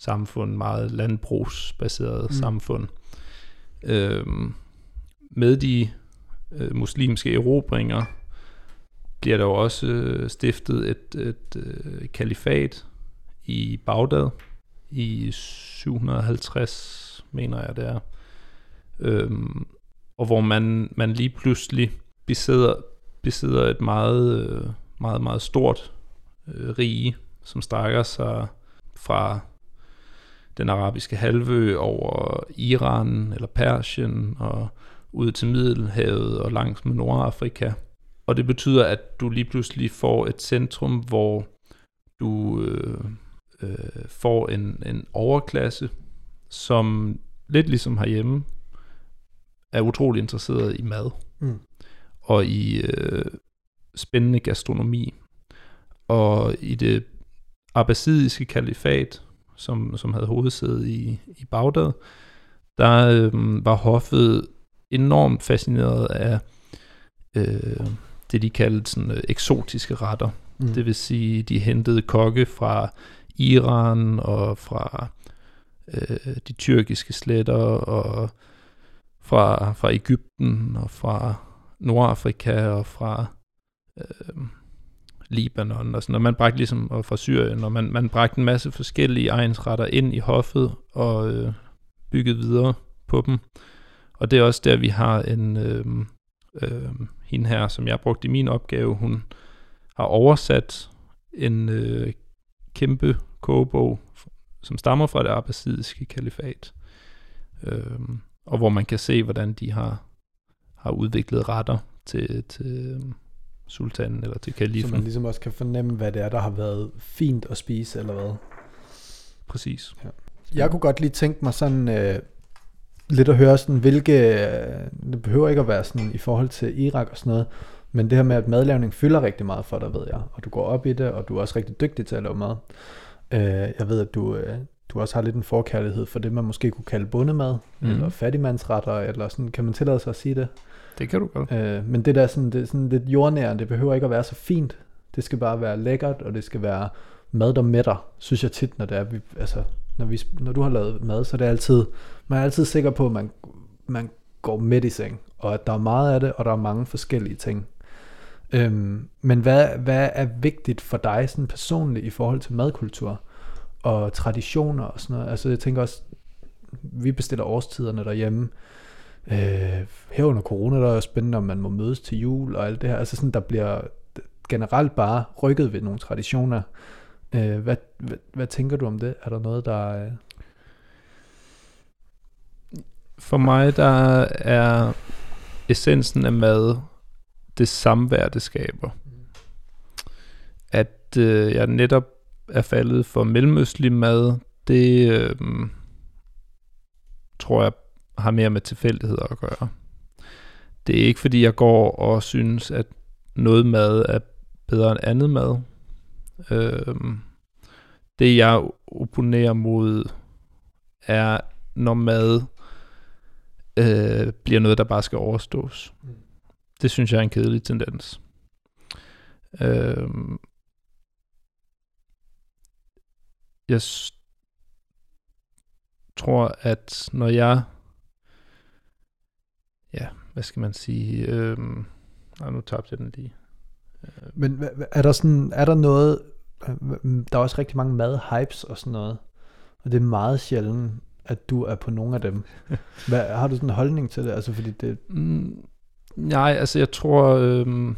Speaker 2: samfund, meget landbrugsbaserede
Speaker 1: Mm.
Speaker 2: samfund. Øh, med de øh, muslimske erobringer bliver der jo også øh, stiftet et, et øh, kalifat i Bagdad i 750, mener jeg det er. Øhm, og hvor man, man lige pludselig besidder, besidder et meget, øh, meget, meget stort øh, rige, som strækker sig fra den arabiske halvø over Iran eller Persien og ud til Middelhavet og langs med Nordafrika. Og det betyder, at du lige pludselig får et centrum, hvor du øh, øh, får en, en overklasse, som lidt ligesom herhjemme, er utrolig interesseret i mad
Speaker 1: Mm.
Speaker 2: og i øh, spændende gastronomi. Og i det abbasidiske kalifat, som, som havde hovedsæde i, i Bagdad, der øh, var hoffet enormt fascineret af øh, det, de kaldte sådan, øh, eksotiske retter.
Speaker 1: Mm.
Speaker 2: Det vil sige, de hentede kokke fra Iran og fra øh, de tyrkiske sletter og fra, fra Ægypten og fra Nordafrika og fra øh, Libanon og sådan og Man bragte ligesom, og fra Syrien, og man, man bragte en masse forskellige egensretter ind i hoffet og øh, byggede videre på dem. Og det er også der, vi har en, øh, øh, hende her, som jeg brugte i min opgave, hun har oversat en øh, kæmpe kogebog, som stammer fra det abbasidiske kalifat, øh, og hvor man kan se, hvordan de har, har udviklet retter til, til øh, sultanen eller til
Speaker 1: Så
Speaker 2: kalifen.
Speaker 1: man ligesom også kan fornemme, hvad det er, der har været fint at spise, eller hvad?
Speaker 2: Præcis.
Speaker 1: Jeg kunne godt lige tænke mig sådan øh, lidt at høre sådan, hvilke, det behøver ikke at være sådan i forhold til Irak og sådan noget, men det her med, at madlavning fylder rigtig meget for dig, ved jeg, og du går op i det, og du er også rigtig dygtig til at lave mad. Øh, jeg ved, at du, øh, du også har lidt en forkærlighed for det, man måske kunne kalde bundemad, mm. Eller fattigmandsretter, eller sådan, kan man tillade sig at sige det?
Speaker 2: Det kan du godt.
Speaker 1: Øh, men det der sådan, det sådan lidt jordnære, det behøver ikke at være så fint. Det skal bare være lækkert, og det skal være mad, der mætter, synes jeg tit, når det er, vi, altså, når, vi, når du har lavet mad, så er det altid, man er altid sikker på, at man, man går midt i seng, og at der er meget af det, og der er mange forskellige ting. Øhm, men hvad, hvad er vigtigt for dig sådan personligt i forhold til madkultur og traditioner og sådan noget? Altså jeg tænker også, vi bestiller årstiderne derhjemme, Øh, her under corona, der er jo spændende, om man må mødes til jul og alt det her. Altså sådan, der bliver generelt bare rykket ved nogle traditioner. Øh, hvad, hvad, hvad tænker du om det? Er der noget, der... Øh...
Speaker 2: For mig, der er essensen af mad det samvær, det skaber. At øh, jeg netop er faldet for mellemøstlig mad, det øh, tror jeg har mere med tilfældigheder at gøre. Det er ikke fordi, jeg går og synes, at noget mad er bedre end andet mad. Øh, det jeg opponerer mod, er når mad øh, bliver noget, der bare skal overstås.
Speaker 1: Mm.
Speaker 2: Det synes jeg er en kedelig tendens. Øh, jeg tror, at når jeg, ja, hvad skal man sige, øh, nej, nu tabte jeg den lige.
Speaker 1: Men er der, sådan, er der noget... øh, Der er også rigtig mange mad-hypes og sådan noget. Og det er meget sjældent, at du er på nogle af dem. Hvad, har du sådan en holdning til det? Altså fordi det...
Speaker 2: Mm, nej, altså jeg tror, øh,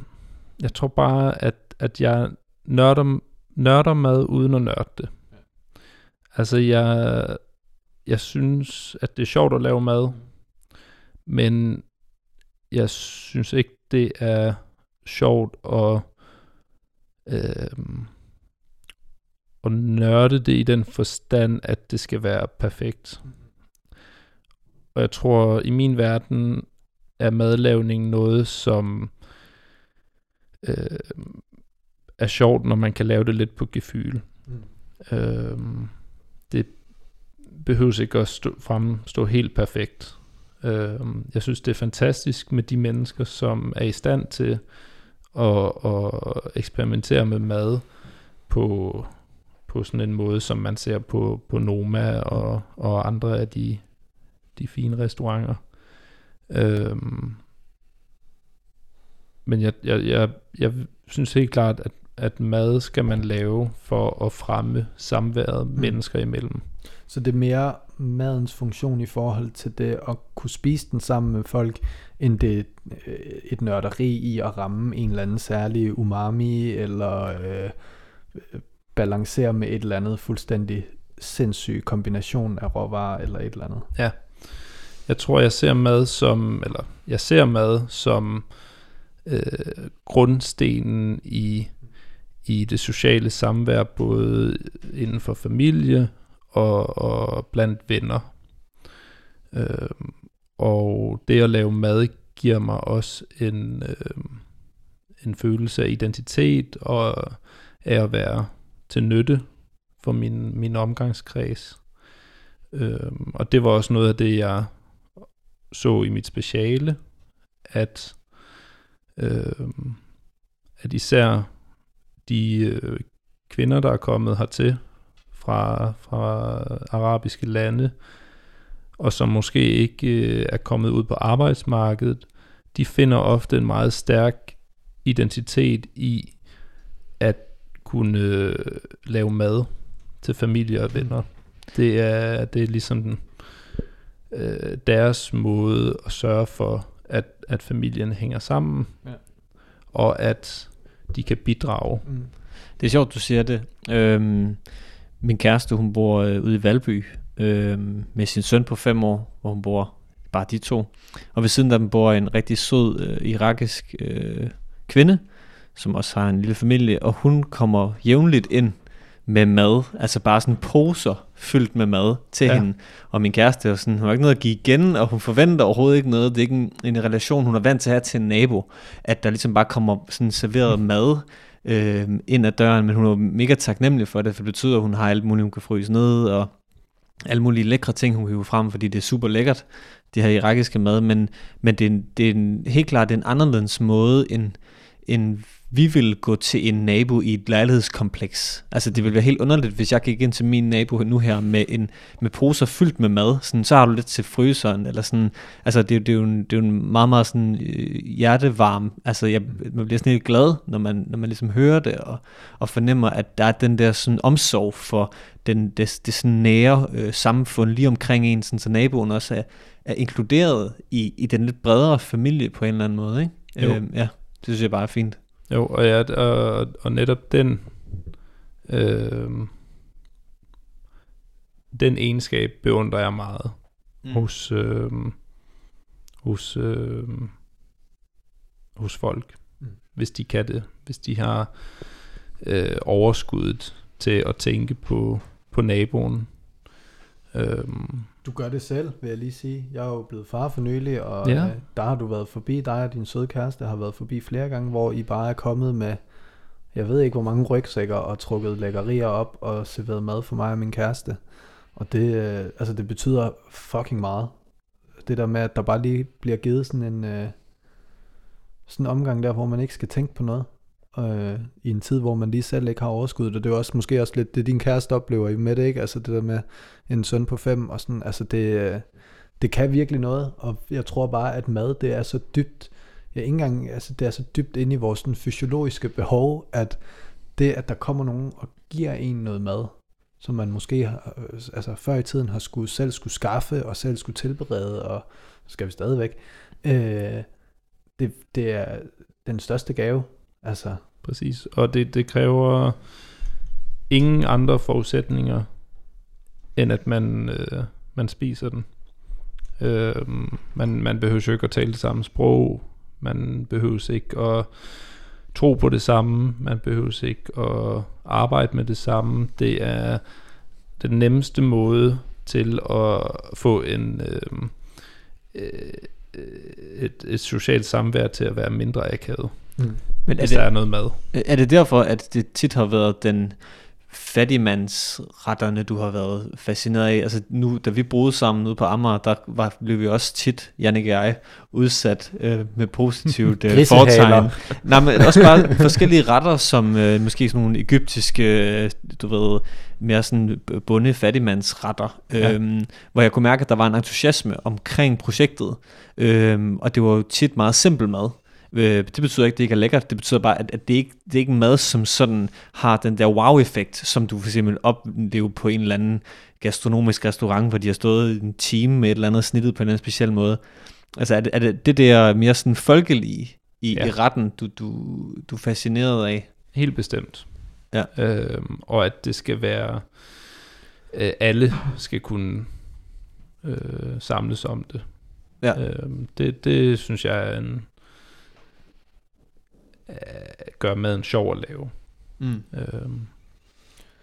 Speaker 2: jeg tror bare, at, at jeg nørder, nørder mad uden at nørde det. Altså jeg, jeg synes, at det er sjovt at lave mad, men jeg synes ikke, det er sjovt at, øh, at nørde det i den forstand, at det skal være perfekt. Og jeg tror, i min verden er madlavning noget, som øh, er sjovt, når man kan lave det lidt på gefyl.
Speaker 1: Mm.
Speaker 2: Øh, det behøves ikke at stå, fremstå helt perfekt. Øh, jeg synes, det er fantastisk med de mennesker, som er i stand til at, at eksperimentere med mad på, på sådan en måde, som man ser på, på Noma og, og andre af de, de fine restauranter. Øhm, men jeg, jeg, jeg, jeg synes helt klart, at, at mad skal man lave for at fremme samværet
Speaker 1: Mm.
Speaker 2: mennesker imellem.
Speaker 1: Så det er mere madens funktion i forhold til det at kunne spise den sammen med folk, end det er øh, et nørderi i at ramme en eller anden særlig umami, eller øh, balancere med et eller andet fuldstændig sindssyg kombination af råvarer eller et eller andet.
Speaker 2: Jeg tror, jeg ser mad som, eller jeg ser mad som øh, grundstenen i, i det sociale samvær, både inden for familie og, og blandt venner. Øh, og det at lave mad giver mig også en, øh, en følelse af identitet og af at være til nytte for min, min omgangskreds. Øh, og det var også noget af det, jeg så i mit speciale, at øh, at især de øh, kvinder, der er kommet hertil fra, fra arabiske lande, og som måske ikke øh, er kommet ud på arbejdsmarkedet, de finder ofte en meget stærk identitet i at kunne øh, lave mad til familie og venner. Det er, det er ligesom den, øh, deres måde at sørge for, at, at familien hænger sammen,
Speaker 3: Ja.
Speaker 2: og at de kan bidrage.
Speaker 1: Mm.
Speaker 3: Det er sjovt, du siger det. Øhm, min kæreste, hun bor øh, ude i Valby øhm, med sin søn på fem år, hvor hun bor bare de to. Og ved siden af dem bor en rigtig sød øh, irakisk øh, kvinde, som også har en lille familie, og hun kommer jævnligt ind med mad, altså bare sådan poser fyldt med mad til
Speaker 2: Ja.
Speaker 3: ja. hende. Og min kæreste er sådan, hun har ikke noget at give igen, og hun forventer overhovedet ikke noget. Det er ikke en, en relation, hun er vant til at have til en nabo, at der ligesom bare kommer sådan serveret mad øh, ind ad døren, men hun er mega taknemmelig for det, for det betyder, at hun har alt muligt, hun kan fryse ned, og alle mulige lækre ting, hun kan hive frem, fordi det er super lækkert, det her irakiske mad, men, men det, er en, det er en, helt klart det er en anderledes måde, end, end vi vil gå til en nabo i et lejlighedskompleks. Altså det ville være helt underligt, hvis jeg gik ind til min nabo nu her med, en, med poser fyldt med mad, sådan, så har du lidt til fryseren, eller sådan, altså det, er det, er, jo en, det er jo en meget, meget sådan øh, hjertevarm, altså jeg, man bliver sådan helt glad, når man, når man ligesom hører det, og, og fornemmer, at der er den der sådan omsorg for den, det, det sådan nære øh, samfund lige omkring en, sådan, så naboen også er, er inkluderet i, i den lidt bredere familie på en eller anden måde, ikke?
Speaker 2: Jo.
Speaker 3: Øhm, ja, det synes jeg bare er fint.
Speaker 2: Jo, og, ja, og, og netop den øh, den egenskab beundrer jeg meget mm. hos øh, hos øh, hos folk,
Speaker 1: Mm.
Speaker 2: hvis de kan det, hvis de har øh, overskuddet til at tænke på på naboen. Øh,
Speaker 1: Du gør det selv, vil jeg lige sige. Jeg er jo blevet far for nylig, og
Speaker 2: Ja.
Speaker 1: øh, der har du været forbi, dig og din søde kæreste har været forbi flere gange, hvor I bare er kommet med, jeg ved ikke hvor mange rygsækker og trukket lækkerier op og serveret mad for mig og min kæreste. Og det, øh, altså det betyder fucking meget. Det der med, at der bare lige bliver givet sådan en, øh, sådan en omgang der, hvor man ikke skal tænke på noget. Øh, I en tid, hvor man lige selv ikke har overskud, og det er også måske også lidt det, din kæreste oplever I med det, ikke? Altså det der med en søn på fem, og sådan, altså det, øh, det kan virkelig noget, og jeg tror bare, at mad, det er så dybt, ja, ikke engang, altså det er så dybt inde i vores sådan, fysiologiske behov, at det, at der kommer nogen og giver en noget mad, som man måske har, øh, altså før i tiden har skulle, selv skulle skaffe, og selv skulle tilberede, og skal vi stadigvæk, øh, det, det er den største gave, altså,
Speaker 2: Præcis, og det, det kræver ingen andre forudsætninger, end at man, øh, man spiser den. Øh, man, man behøver jo ikke at tale det samme sprog, man behøver ikke at tro på det samme, man behøver ikke at arbejde med det samme. Det er den nemmeste måde til at få en øh, øh, øh et, et socialt samvær til at være mindre akavet,
Speaker 1: mm.
Speaker 3: Men er
Speaker 2: hvis
Speaker 3: det,
Speaker 2: der er noget mad.
Speaker 3: er det derfor, at det tit har været den fattigmandsretterne, du har været fascineret af? Altså nu, da vi boede sammen ude på Amager, der var, blev vi også tit, Jannik og jeg, udsat øh, med positivt øh, fortegn. Nej, men også bare forskellige retter, som øh, måske sådan nogle egyptiske, øh, du ved, mere sådan bunde fattigmandsretter,
Speaker 1: Ja.
Speaker 3: øhm, hvor jeg kunne mærke, at der var en entusiasme omkring projektet, øhm, og det var jo tit meget simpel mad. Øh, det betyder ikke, at det ikke er lækkert, det betyder bare, at, at det, ikke, det er ikke mad, som sådan har den der wow-effekt, som du for eksempel oplever på en eller anden gastronomisk restaurant, hvor de har stået en time med et eller andet snittet på en eller anden speciel måde. Altså er det, er det, det der mere sådan folkelige i, ja. I retten, du, du, du er fascineret af?
Speaker 2: Helt bestemt.
Speaker 3: Ja.
Speaker 2: Øhm, og at det skal være, øh, alle skal kunne øh, samles om det.
Speaker 3: Ja.
Speaker 2: Øhm, det. Det synes jeg er en, øh, gør maden sjov at lave.
Speaker 3: Mm.
Speaker 2: Øhm,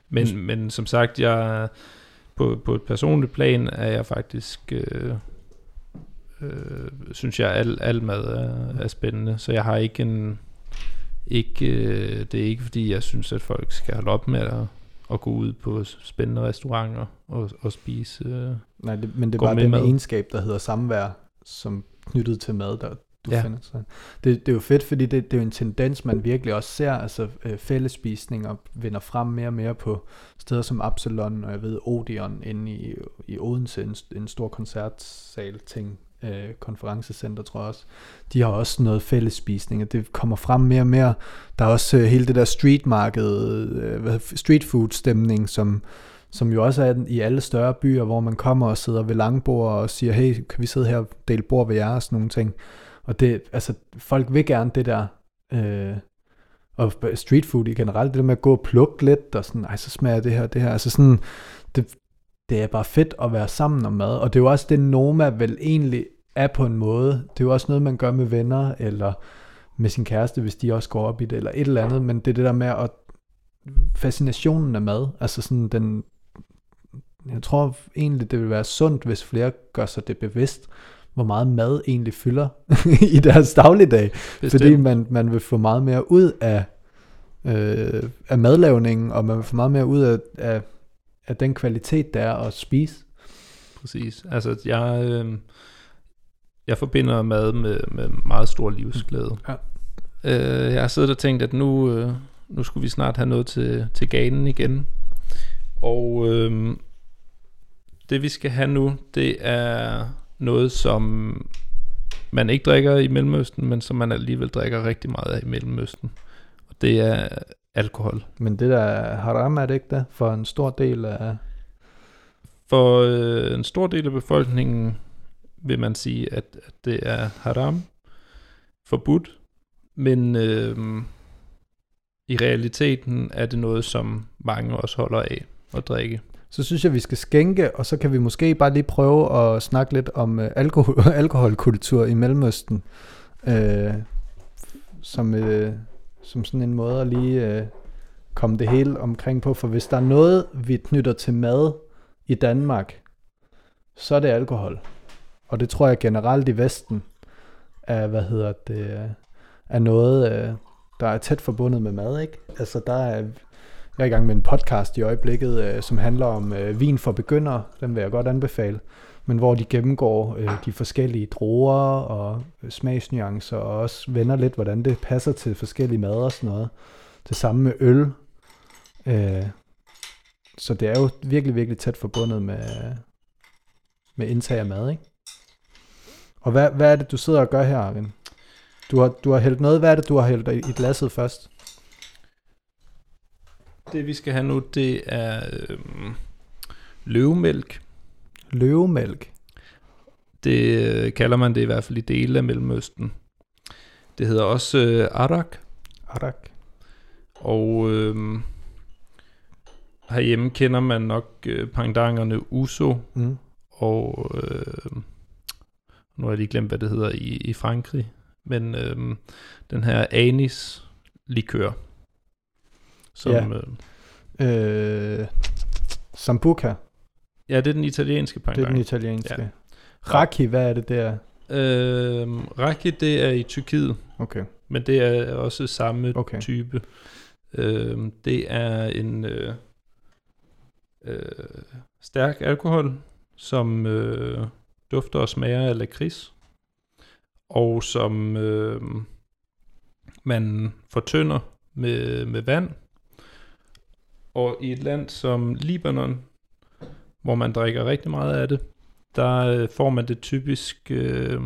Speaker 2: men, men som sagt, jeg på, på et personligt plan er jeg faktisk, øh, øh, synes jeg, al, al mad er, er spændende. Så jeg har ikke en, ikke, øh, det er ikke fordi, jeg synes, at folk skal holde op med at, at gå ud på spændende restauranter og, og spise. Øh.
Speaker 1: Nej, det, men det er
Speaker 2: med
Speaker 1: den
Speaker 2: mad.
Speaker 1: egenskab, der hedder samvær, som knyttet til mad, der, du
Speaker 2: Ja.
Speaker 1: finder sådan. Det, det er jo fedt, fordi det, det er jo en tendens, man virkelig også ser, altså øh, fællespisninger vinder frem mere og mere på steder som Absalon, og jeg ved Odeon inde i, i Odense, en, en stor koncertsal ting, øh, konferencecenter tror jeg også. De har også noget fællesspisning, og det kommer frem mere og mere. Der er også øh, hele det der streetmarked, øh, street food stemning, som som jo også er i alle større byer, hvor man kommer og sidder ved langbord og siger, hey, kan vi sidde her og dele bord ved jer og sådan nogle ting. Og det, altså, folk vil gerne det der, øh, og street food i generelt, det der med at gå og plukke lidt, og sådan, ej, så smager det her, det her, altså sådan, det, det er bare fedt at være sammen om mad, og det er jo også det, Noma vel egentlig er på en måde, det er jo også noget, man gør med venner, eller med sin kæreste, hvis de også går op i det, eller et eller andet, men det er det der med at fascinationen af mad, altså sådan den, jeg tror egentlig, det vil være sundt, hvis flere gør sig det bevidst, hvor meget mad egentlig fylder i deres dagligdag.
Speaker 2: Bestemt.
Speaker 1: Fordi man, man vil få meget mere ud af, øh, af madlavningen, og man vil få meget mere ud af, af, af den kvalitet, der er at spise.
Speaker 2: Præcis. Altså, jeg, øh, jeg forbinder mad med, med meget stor livsglæde.
Speaker 1: Ja.
Speaker 2: Øh, jeg har siddet og tænkt, at nu, øh, nu skulle vi snart have noget til, til ganen igen. Og øh, det vi skal have nu, det er noget, som man ikke drikker i Mellemøsten, men som man alligevel drikker rigtig meget af i Mellemøsten. Og det er alkohol.
Speaker 1: Men det der er haram er det ikke det, for en stor del af...
Speaker 2: For øh, en stor del af befolkningen vil man sige, at, at det er haram, forbudt, men øh, i realiteten er det noget, som mange også holder af at drikke.
Speaker 1: Så synes jeg, vi skal skænke, og så kan vi måske bare lige prøve at snakke lidt om øh, alkohol, alkoholkultur i Mellemøsten. Øh, som, øh, som sådan en måde at lige øh, komme det hele omkring på. For hvis der er noget, vi knytter til mad i Danmark, så er det alkohol. Og det tror jeg generelt i Vesten er, hvad hedder det, er noget, øh, der er tæt forbundet med mad, ikke? Altså der er, jeg er i gang med en podcast i øjeblikket, øh, som handler om øh, vin for begyndere. Den vil jeg godt anbefale. Men hvor de gennemgår øh, de forskellige druer og smagsnuancer, og også vender lidt, hvordan det passer til forskellige mad og sådan noget. Det samme med øl. Øh, så det er jo virkelig, virkelig tæt forbundet med, med indtag af mad, ikke? Og hvad, hvad er det, du sidder og gør her, Arvin? Du har, du har hældt noget. Hvad er det, du har hældt i i glasset først?
Speaker 2: Det vi skal have nu, det er øh, løvemælk.
Speaker 1: Løvemælk.
Speaker 2: Det øh, kalder man det i hvert fald i dele af Mellemøsten. Det hedder også øh, arak,
Speaker 1: Arak.
Speaker 2: og øh, herhjemme kender man nok øh, pangdangerne uso,
Speaker 1: Mm.
Speaker 2: og øh, nu har jeg lige glemt, hvad det hedder i, i Frankrig, men øh, den her anis likør, som,
Speaker 1: Ja.
Speaker 2: øh,
Speaker 1: Øh, Sambuca.
Speaker 2: ja, det er den italienske
Speaker 1: Det er
Speaker 2: pangdang.
Speaker 1: den italienske.
Speaker 2: Ja.
Speaker 1: Raki, hvad er det der?
Speaker 2: Øh, raki, det er i Tyrkiet,
Speaker 1: Okay.
Speaker 2: men det er også samme
Speaker 1: Okay.
Speaker 2: type. Øh, det er en øh, øh, stærk alkohol, som øh, dufter og smager af lakrids, og som øh, man fortynder med, med vand. Og i et land som Libanon, hvor man drikker rigtig meget af det, der øh, får man det typisk øh,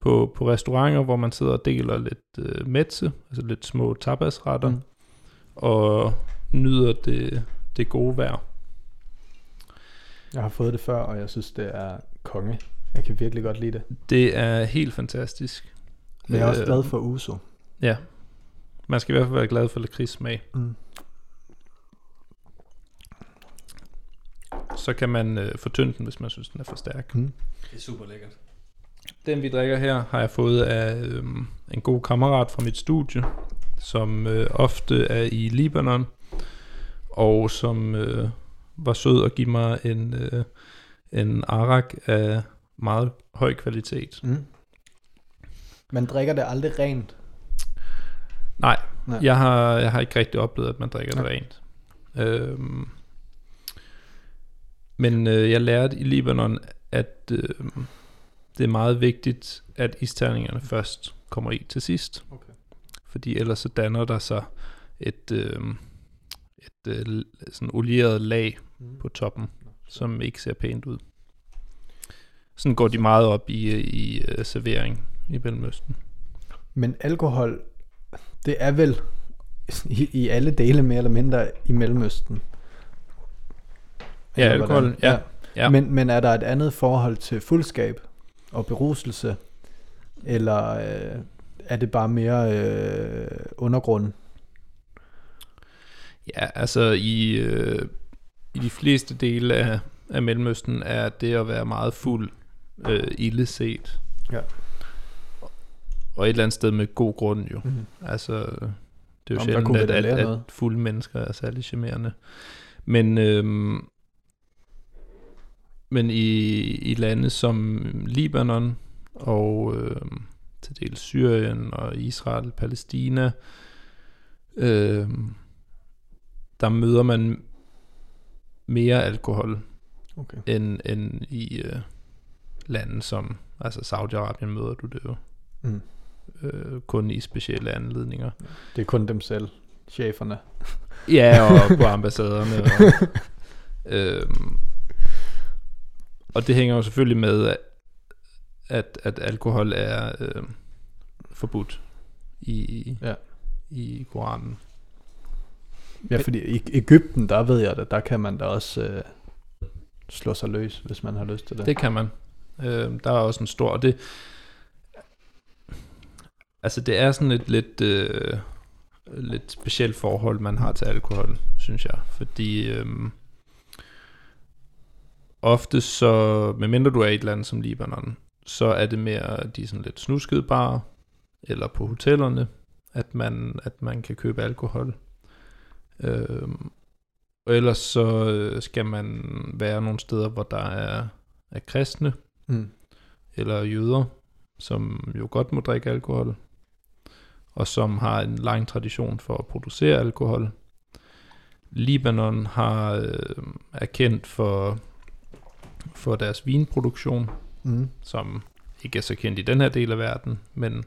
Speaker 2: på, på restauranter, hvor man sidder og deler lidt øh, mætse, altså lidt små tapasretter, mm.
Speaker 1: Mm.
Speaker 2: og nyder det, det gode vejr.
Speaker 1: Jeg har fået det før, og jeg synes, det er konge. Jeg kan virkelig godt lide det.
Speaker 2: Det er helt fantastisk.
Speaker 1: Men jeg er også
Speaker 2: Øh,
Speaker 1: glad for uso.
Speaker 2: Ja. Man skal i hvert fald være glad for lakridssmag.
Speaker 1: Mm.
Speaker 2: Så kan man øh, fortynde den, hvis man synes, den er for stærk.
Speaker 1: Mm.
Speaker 3: Det er super lækkert.
Speaker 2: Den vi drikker her, har jeg fået af øh, en god kammerat fra mit studie, som øh, ofte er i Libanon, og som øh, var sød at give mig en, øh, en arak af meget høj kvalitet.
Speaker 1: Mm. Man drikker det aldrig rent.
Speaker 2: Nej,
Speaker 1: Nej.
Speaker 2: Jeg, har, jeg har ikke rigtig oplevet, at man drikker det
Speaker 1: Nej.
Speaker 2: rent. Øhm, men øh, jeg lærte i Libanon, at øh, det er meget vigtigt, at isterningerne først kommer i til sidst.
Speaker 1: Okay.
Speaker 2: Fordi ellers så danner der sig et, øh, et øh, sådan olieret lag på toppen, som ikke ser pænt ud. Sådan går de meget op i, øh, i uh, servering i Mellemøsten.
Speaker 1: Men alkohol, det er vel i, i alle dele mere eller mindre i Mellemøsten.
Speaker 2: Ja, alkohol,
Speaker 1: hvordan?
Speaker 2: ja. Ja.
Speaker 1: Men, men er der et andet forhold til fuldskab og beruselse? Eller øh, er det bare mere øh, undergrund?
Speaker 2: Ja, altså i, øh, i de fleste dele af, af Mellemøsten er det at være meget fuld øh, illeset.
Speaker 1: Ja.
Speaker 2: Og et eller andet sted med god grund jo.
Speaker 1: Mm.
Speaker 2: Altså, det er jo
Speaker 1: Om,
Speaker 2: sjældent, at, at, at fulde mennesker er særlig charmerende. Men, øhm, men i, i lande som Libanon og øhm, til dels Syrien og Israel, Palæstina, øhm, der møder man mere alkohol
Speaker 1: Okay.
Speaker 2: end, end i øh, lande som, altså Saudi-Arabien møder du det jo
Speaker 1: Mm.
Speaker 2: øh, kun i specielle anledninger.
Speaker 1: Det er kun dem selv, cheferne.
Speaker 2: Ja, og på ambassaderne. Og, øhm, og det hænger jo selvfølgelig med, at, at alkohol er øh, forbudt i,
Speaker 1: Ja.
Speaker 2: i Koranen.
Speaker 1: Ja, fordi i Ægypten, der ved jeg det, der kan man da også øh, slå sig løs, hvis man har lyst til det.
Speaker 2: Det kan man. Øh, der er også en stor... Og det, altså det er sådan et lidt, øh, lidt specielt forhold, man har til alkohol, synes jeg. Fordi øh, ofte så, medmindre du er i et land som Libanon, så er det mere de sådan lidt snuskede barer, eller på hotellerne, at man, at man kan købe alkohol. Øh, og ellers så øh, skal man være nogle steder, hvor der er, er kristne
Speaker 1: Mm.
Speaker 2: eller jøder, som jo godt må drikke alkohol, og som har en lang tradition for at producere alkohol. Libanon har øh, er kendt for, for deres vinproduktion,
Speaker 1: Mm.
Speaker 2: som ikke er så kendt i den her del af verden, men,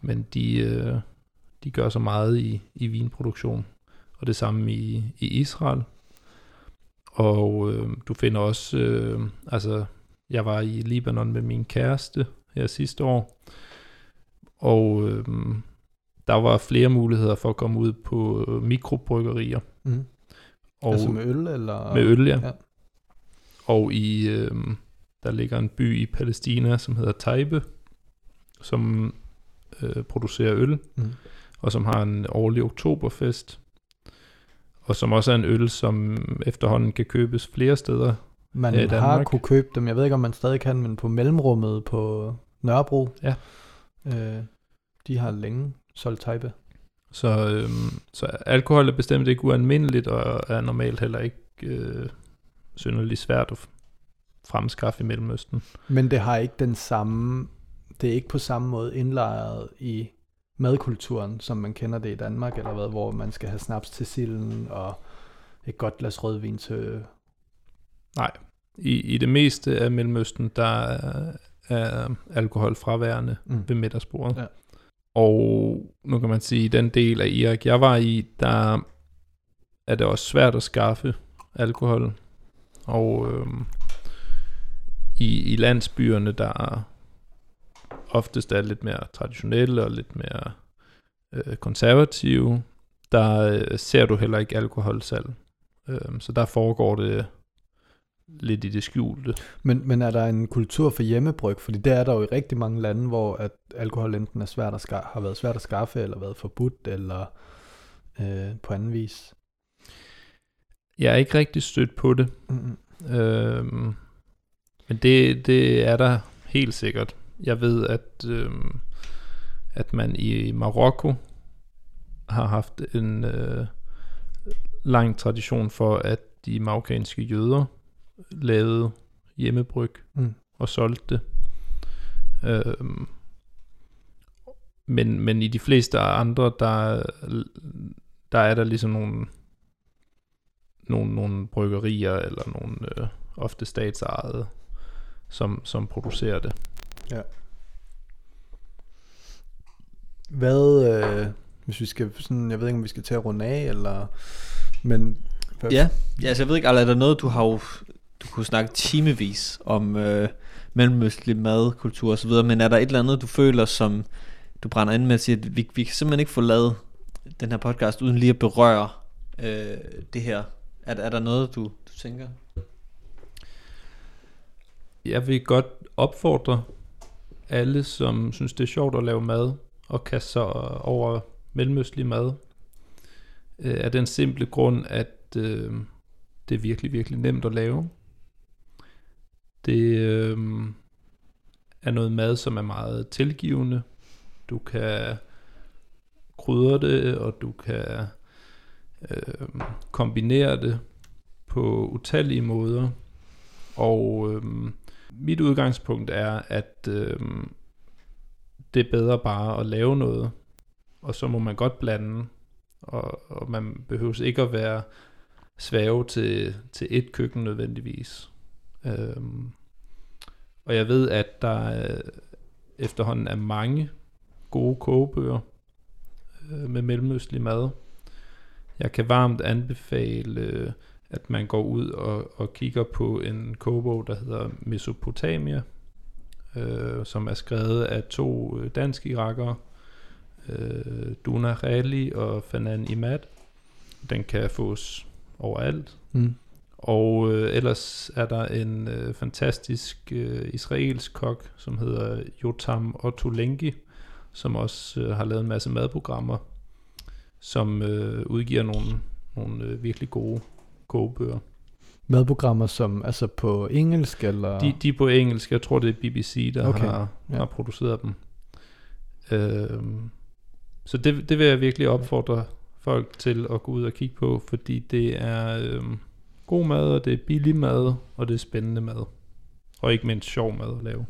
Speaker 2: men de, øh, de gør så meget i, i vinproduktion. Og det samme i, i Israel. Og øh, du finder også, øh, altså jeg var i Libanon med min kæreste her sidste år, og øh, der var flere muligheder for at komme ud på mikrobryggerier.
Speaker 1: Mm.
Speaker 2: Og
Speaker 1: altså med øl, eller?
Speaker 2: med øl, ja.
Speaker 1: Ja.
Speaker 2: Og i, øh, der ligger en by i Palæstina, som hedder Taibe, som øh, producerer øl,
Speaker 1: Mm.
Speaker 2: og som har en årlig oktoberfest, og som også er en øl, som efterhånden kan købes flere steder.
Speaker 1: Man
Speaker 2: i
Speaker 1: har
Speaker 2: Danmark.
Speaker 1: kunne købe dem, jeg ved ikke om man stadig kan, men på mellemrummet på Nørrebro.
Speaker 2: Ja.
Speaker 1: Øh, de har længe solgt type.
Speaker 2: Så, øh, så alkohol er bestemt ikke ualmindeligt, og er normalt heller ikke øh, synderligt svært at fremskaffe i Mellemøsten.
Speaker 1: Men det har ikke den samme, det er ikke på samme måde indlejret i madkulturen, som man kender det i Danmark, eller hvad, hvor man skal have snaps til silden, og et godt glas rødvin til...
Speaker 2: I, I det meste af Mellemøsten, der er, alkohol fraværende
Speaker 1: Mm.
Speaker 2: ved middagsbordet.
Speaker 1: Ja.
Speaker 2: Og nu kan man sige, den del af Irak, jeg var i, der er det også svært at skaffe alkohol. Og øhm, i, i landsbyerne, der oftest er lidt mere traditionelle og lidt mere øh, konservative, der øh, ser du heller ikke alkoholsalg. Øhm, så der foregår det lidt i det skjulte.
Speaker 1: Men, men er der en kultur for hjemmebryg? Fordi det er der jo i rigtig mange lande, hvor at alkohol enten er svært at skaffe, har været svært at skaffe, eller været forbudt, eller øh, på anden vis.
Speaker 2: Jeg er ikke rigtig stødt på det,
Speaker 1: Mm-mm.
Speaker 2: øhm, men det, det er der helt sikkert. Jeg ved, at, øhm, at man i Marokko har haft en øh, lang tradition for, at de marokkanske jøder lavede hjemmebryg
Speaker 1: Mm.
Speaker 2: og solgte det. Øhm, men, men i de fleste andre, der, der er der ligesom nogle, nogle, nogle bryggerier, eller nogle øh, ofte statsejede, som, som producerer det.
Speaker 1: Hvad, øh, hvis vi skal sådan, jeg ved ikke, om vi skal til at runde af, eller, men hvad,
Speaker 3: Ja, ja altså jeg ved ikke, Arla, er der noget, du har jo, du kunne snakke timevis om øh, mellemøstlig mad, kultur osv., men er der et eller andet, du føler, som du brænder ind med at sige, at vi, vi kan simpelthen ikke få lavet den her podcast, uden lige at berøre øh, det her? Er, er der noget, du, du tænker?
Speaker 2: Jeg vil godt opfordre alle, som synes, det er sjovt at lave mad, og kaste sig øh, over mellemøstlig mad, øh, af den simple grund, at øh, det er virkelig, virkelig nemt at lave. Det øh, er noget mad, som er meget tilgivende. Du kan krydre det, og du kan øh, kombinere det på utallige måder. Og øh, mit udgangspunkt er, at øh, det er bedre bare at lave noget, og så må man godt blande, og, og man behøver ikke at være svæve til, til et køkken nødvendigvis. Øh, og jeg ved, at der øh, efterhånden er mange gode kogebøger øh, med mellemøstlig mad. Jeg kan varmt anbefale, øh, at man går ud og, og kigger på en kogebog, der hedder Mesopotamia, øh, som er skrevet af to øh, danske irakere, øh, Duna Rali og Fanan Imad. Den kan fås overalt.
Speaker 1: Mm.
Speaker 2: Og øh, ellers er der en øh, fantastisk øh, israelsk kok, som hedder Jotam Ottolenghi, som også øh, har lavet en masse madprogrammer, som øh, udgiver nogle, nogle øh, virkelig gode kogebøger.
Speaker 1: Madprogrammer som, altså på engelsk, eller?
Speaker 2: De, de er på engelsk, jeg tror det er BBC, der
Speaker 1: Okay,
Speaker 2: har,
Speaker 1: ja.
Speaker 2: har produceret dem. Øhm, så det, det vil jeg virkelig opfordre folk til at gå ud og kigge på, fordi det er øhm, god mad, og det er billig mad, og det er spændende mad. Og ikke mindst sjov mad at lave.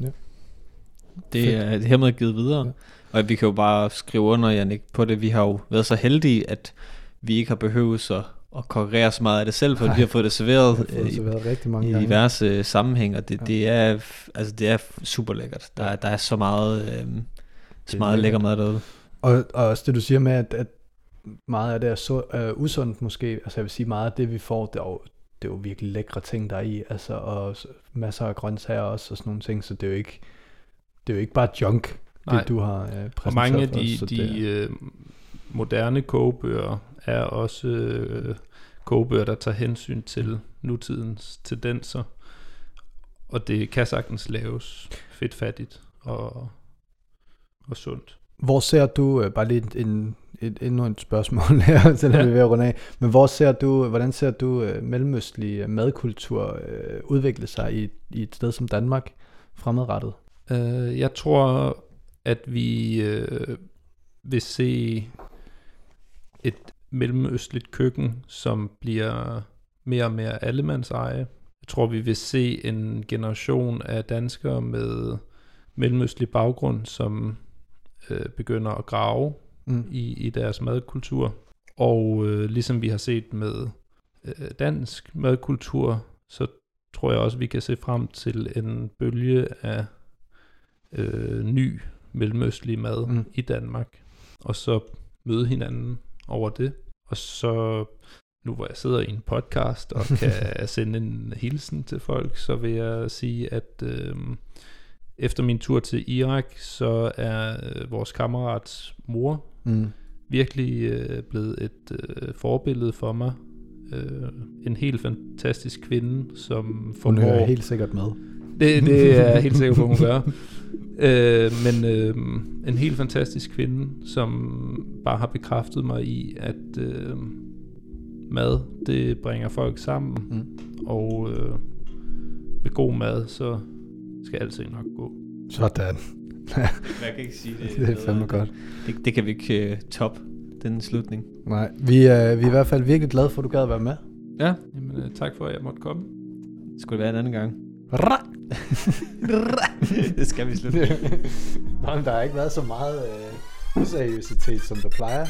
Speaker 3: Det
Speaker 1: Fedt.
Speaker 3: er hermed givet videre.
Speaker 1: Ja.
Speaker 3: Og vi kan jo bare skrive under, Jannik, på det. Vi har jo været så heldige, at vi ikke har behøvet at, at konkurrere så meget af det selv, for
Speaker 1: Nej.
Speaker 3: vi har fået det serveret øh,
Speaker 1: fået
Speaker 3: i,
Speaker 1: serveret rigtig mange
Speaker 3: i
Speaker 1: gange.
Speaker 3: diverse sammenhæng, og det,
Speaker 1: Ja.
Speaker 3: det, er, altså, det er super lækkert. Der, er- der er så meget, øh, så meget lækker mad derude.
Speaker 1: Og, og også det du siger med, at, at meget af det er så, øh, usundt måske, altså jeg vil sige meget af det vi får, det er jo, det er jo virkelig lækre ting der er i, altså og masser af grøntsager også og sådan nogle ting, så det er jo ikke, det er jo ikke bare junk,
Speaker 2: Nej.
Speaker 1: det du har øh, præsenteret
Speaker 2: Og mange af
Speaker 1: for os,
Speaker 2: de, de øh, moderne kogebøger er også øh, kogebøger, der tager hensyn til nutidens tendenser. Og det kan sagtens laves fedtfattigt og, og sundt.
Speaker 1: Hvor ser du, øh, bare lige en, et, endnu et spørgsmål her, så ja. Vi ved at runde af, men hvor ser du, hvordan ser du øh, mellemøstlig øh, madkultur udvikle sig i, i et sted som Danmark fremadrettet?
Speaker 2: Jeg tror, at vi øh, vil se et mellemøstligt køkken, som bliver mere og mere allemands eje. Jeg tror, vi vil se en generation af danskere med mellemøstlig baggrund, som øh, begynder at grave
Speaker 1: Mm.
Speaker 2: i, i deres madkultur. Og øh, ligesom vi har set med øh, dansk madkultur, så tror jeg også, vi kan se frem til en bølge af øh, ny mellemøstlig mad Mm. i Danmark. Og så møde hinanden over det. Og så, nu hvor jeg sidder i en podcast og kan sende en hilsen til folk, så vil jeg sige, at øh, efter min tur til Irak, så er øh, vores kammerats mor
Speaker 1: Mm.
Speaker 2: virkelig øh, blevet et øh, forbillede for mig. Øh, en helt fantastisk kvinde, som
Speaker 1: Hun
Speaker 2: formår...
Speaker 1: hører helt sikkert med.
Speaker 2: Det, det er jeg helt sikker på, hun gør. Øh, men øh, en helt fantastisk kvinde, som bare har bekræftet mig i, at øh, mad, det bringer folk sammen.
Speaker 1: Mm.
Speaker 2: Og øh, med god mad, så skal alting nok gå.
Speaker 1: Sådan.
Speaker 3: Jeg kan ikke sige
Speaker 1: Det er fandme godt.
Speaker 3: Det, det kan vi ikke uh, top, den slutning.
Speaker 1: Nej, vi er, vi er i hvert fald virkelig glade for, at du gad at være med.
Speaker 3: Ja,
Speaker 2: Jamen, øh, tak for, at jeg måtte komme.
Speaker 3: det skulle det være en anden gang.
Speaker 1: Ra!
Speaker 3: det skal vi slutte.
Speaker 1: Nå, men der har ikke været så meget øh, useriøsitet, som der plejer,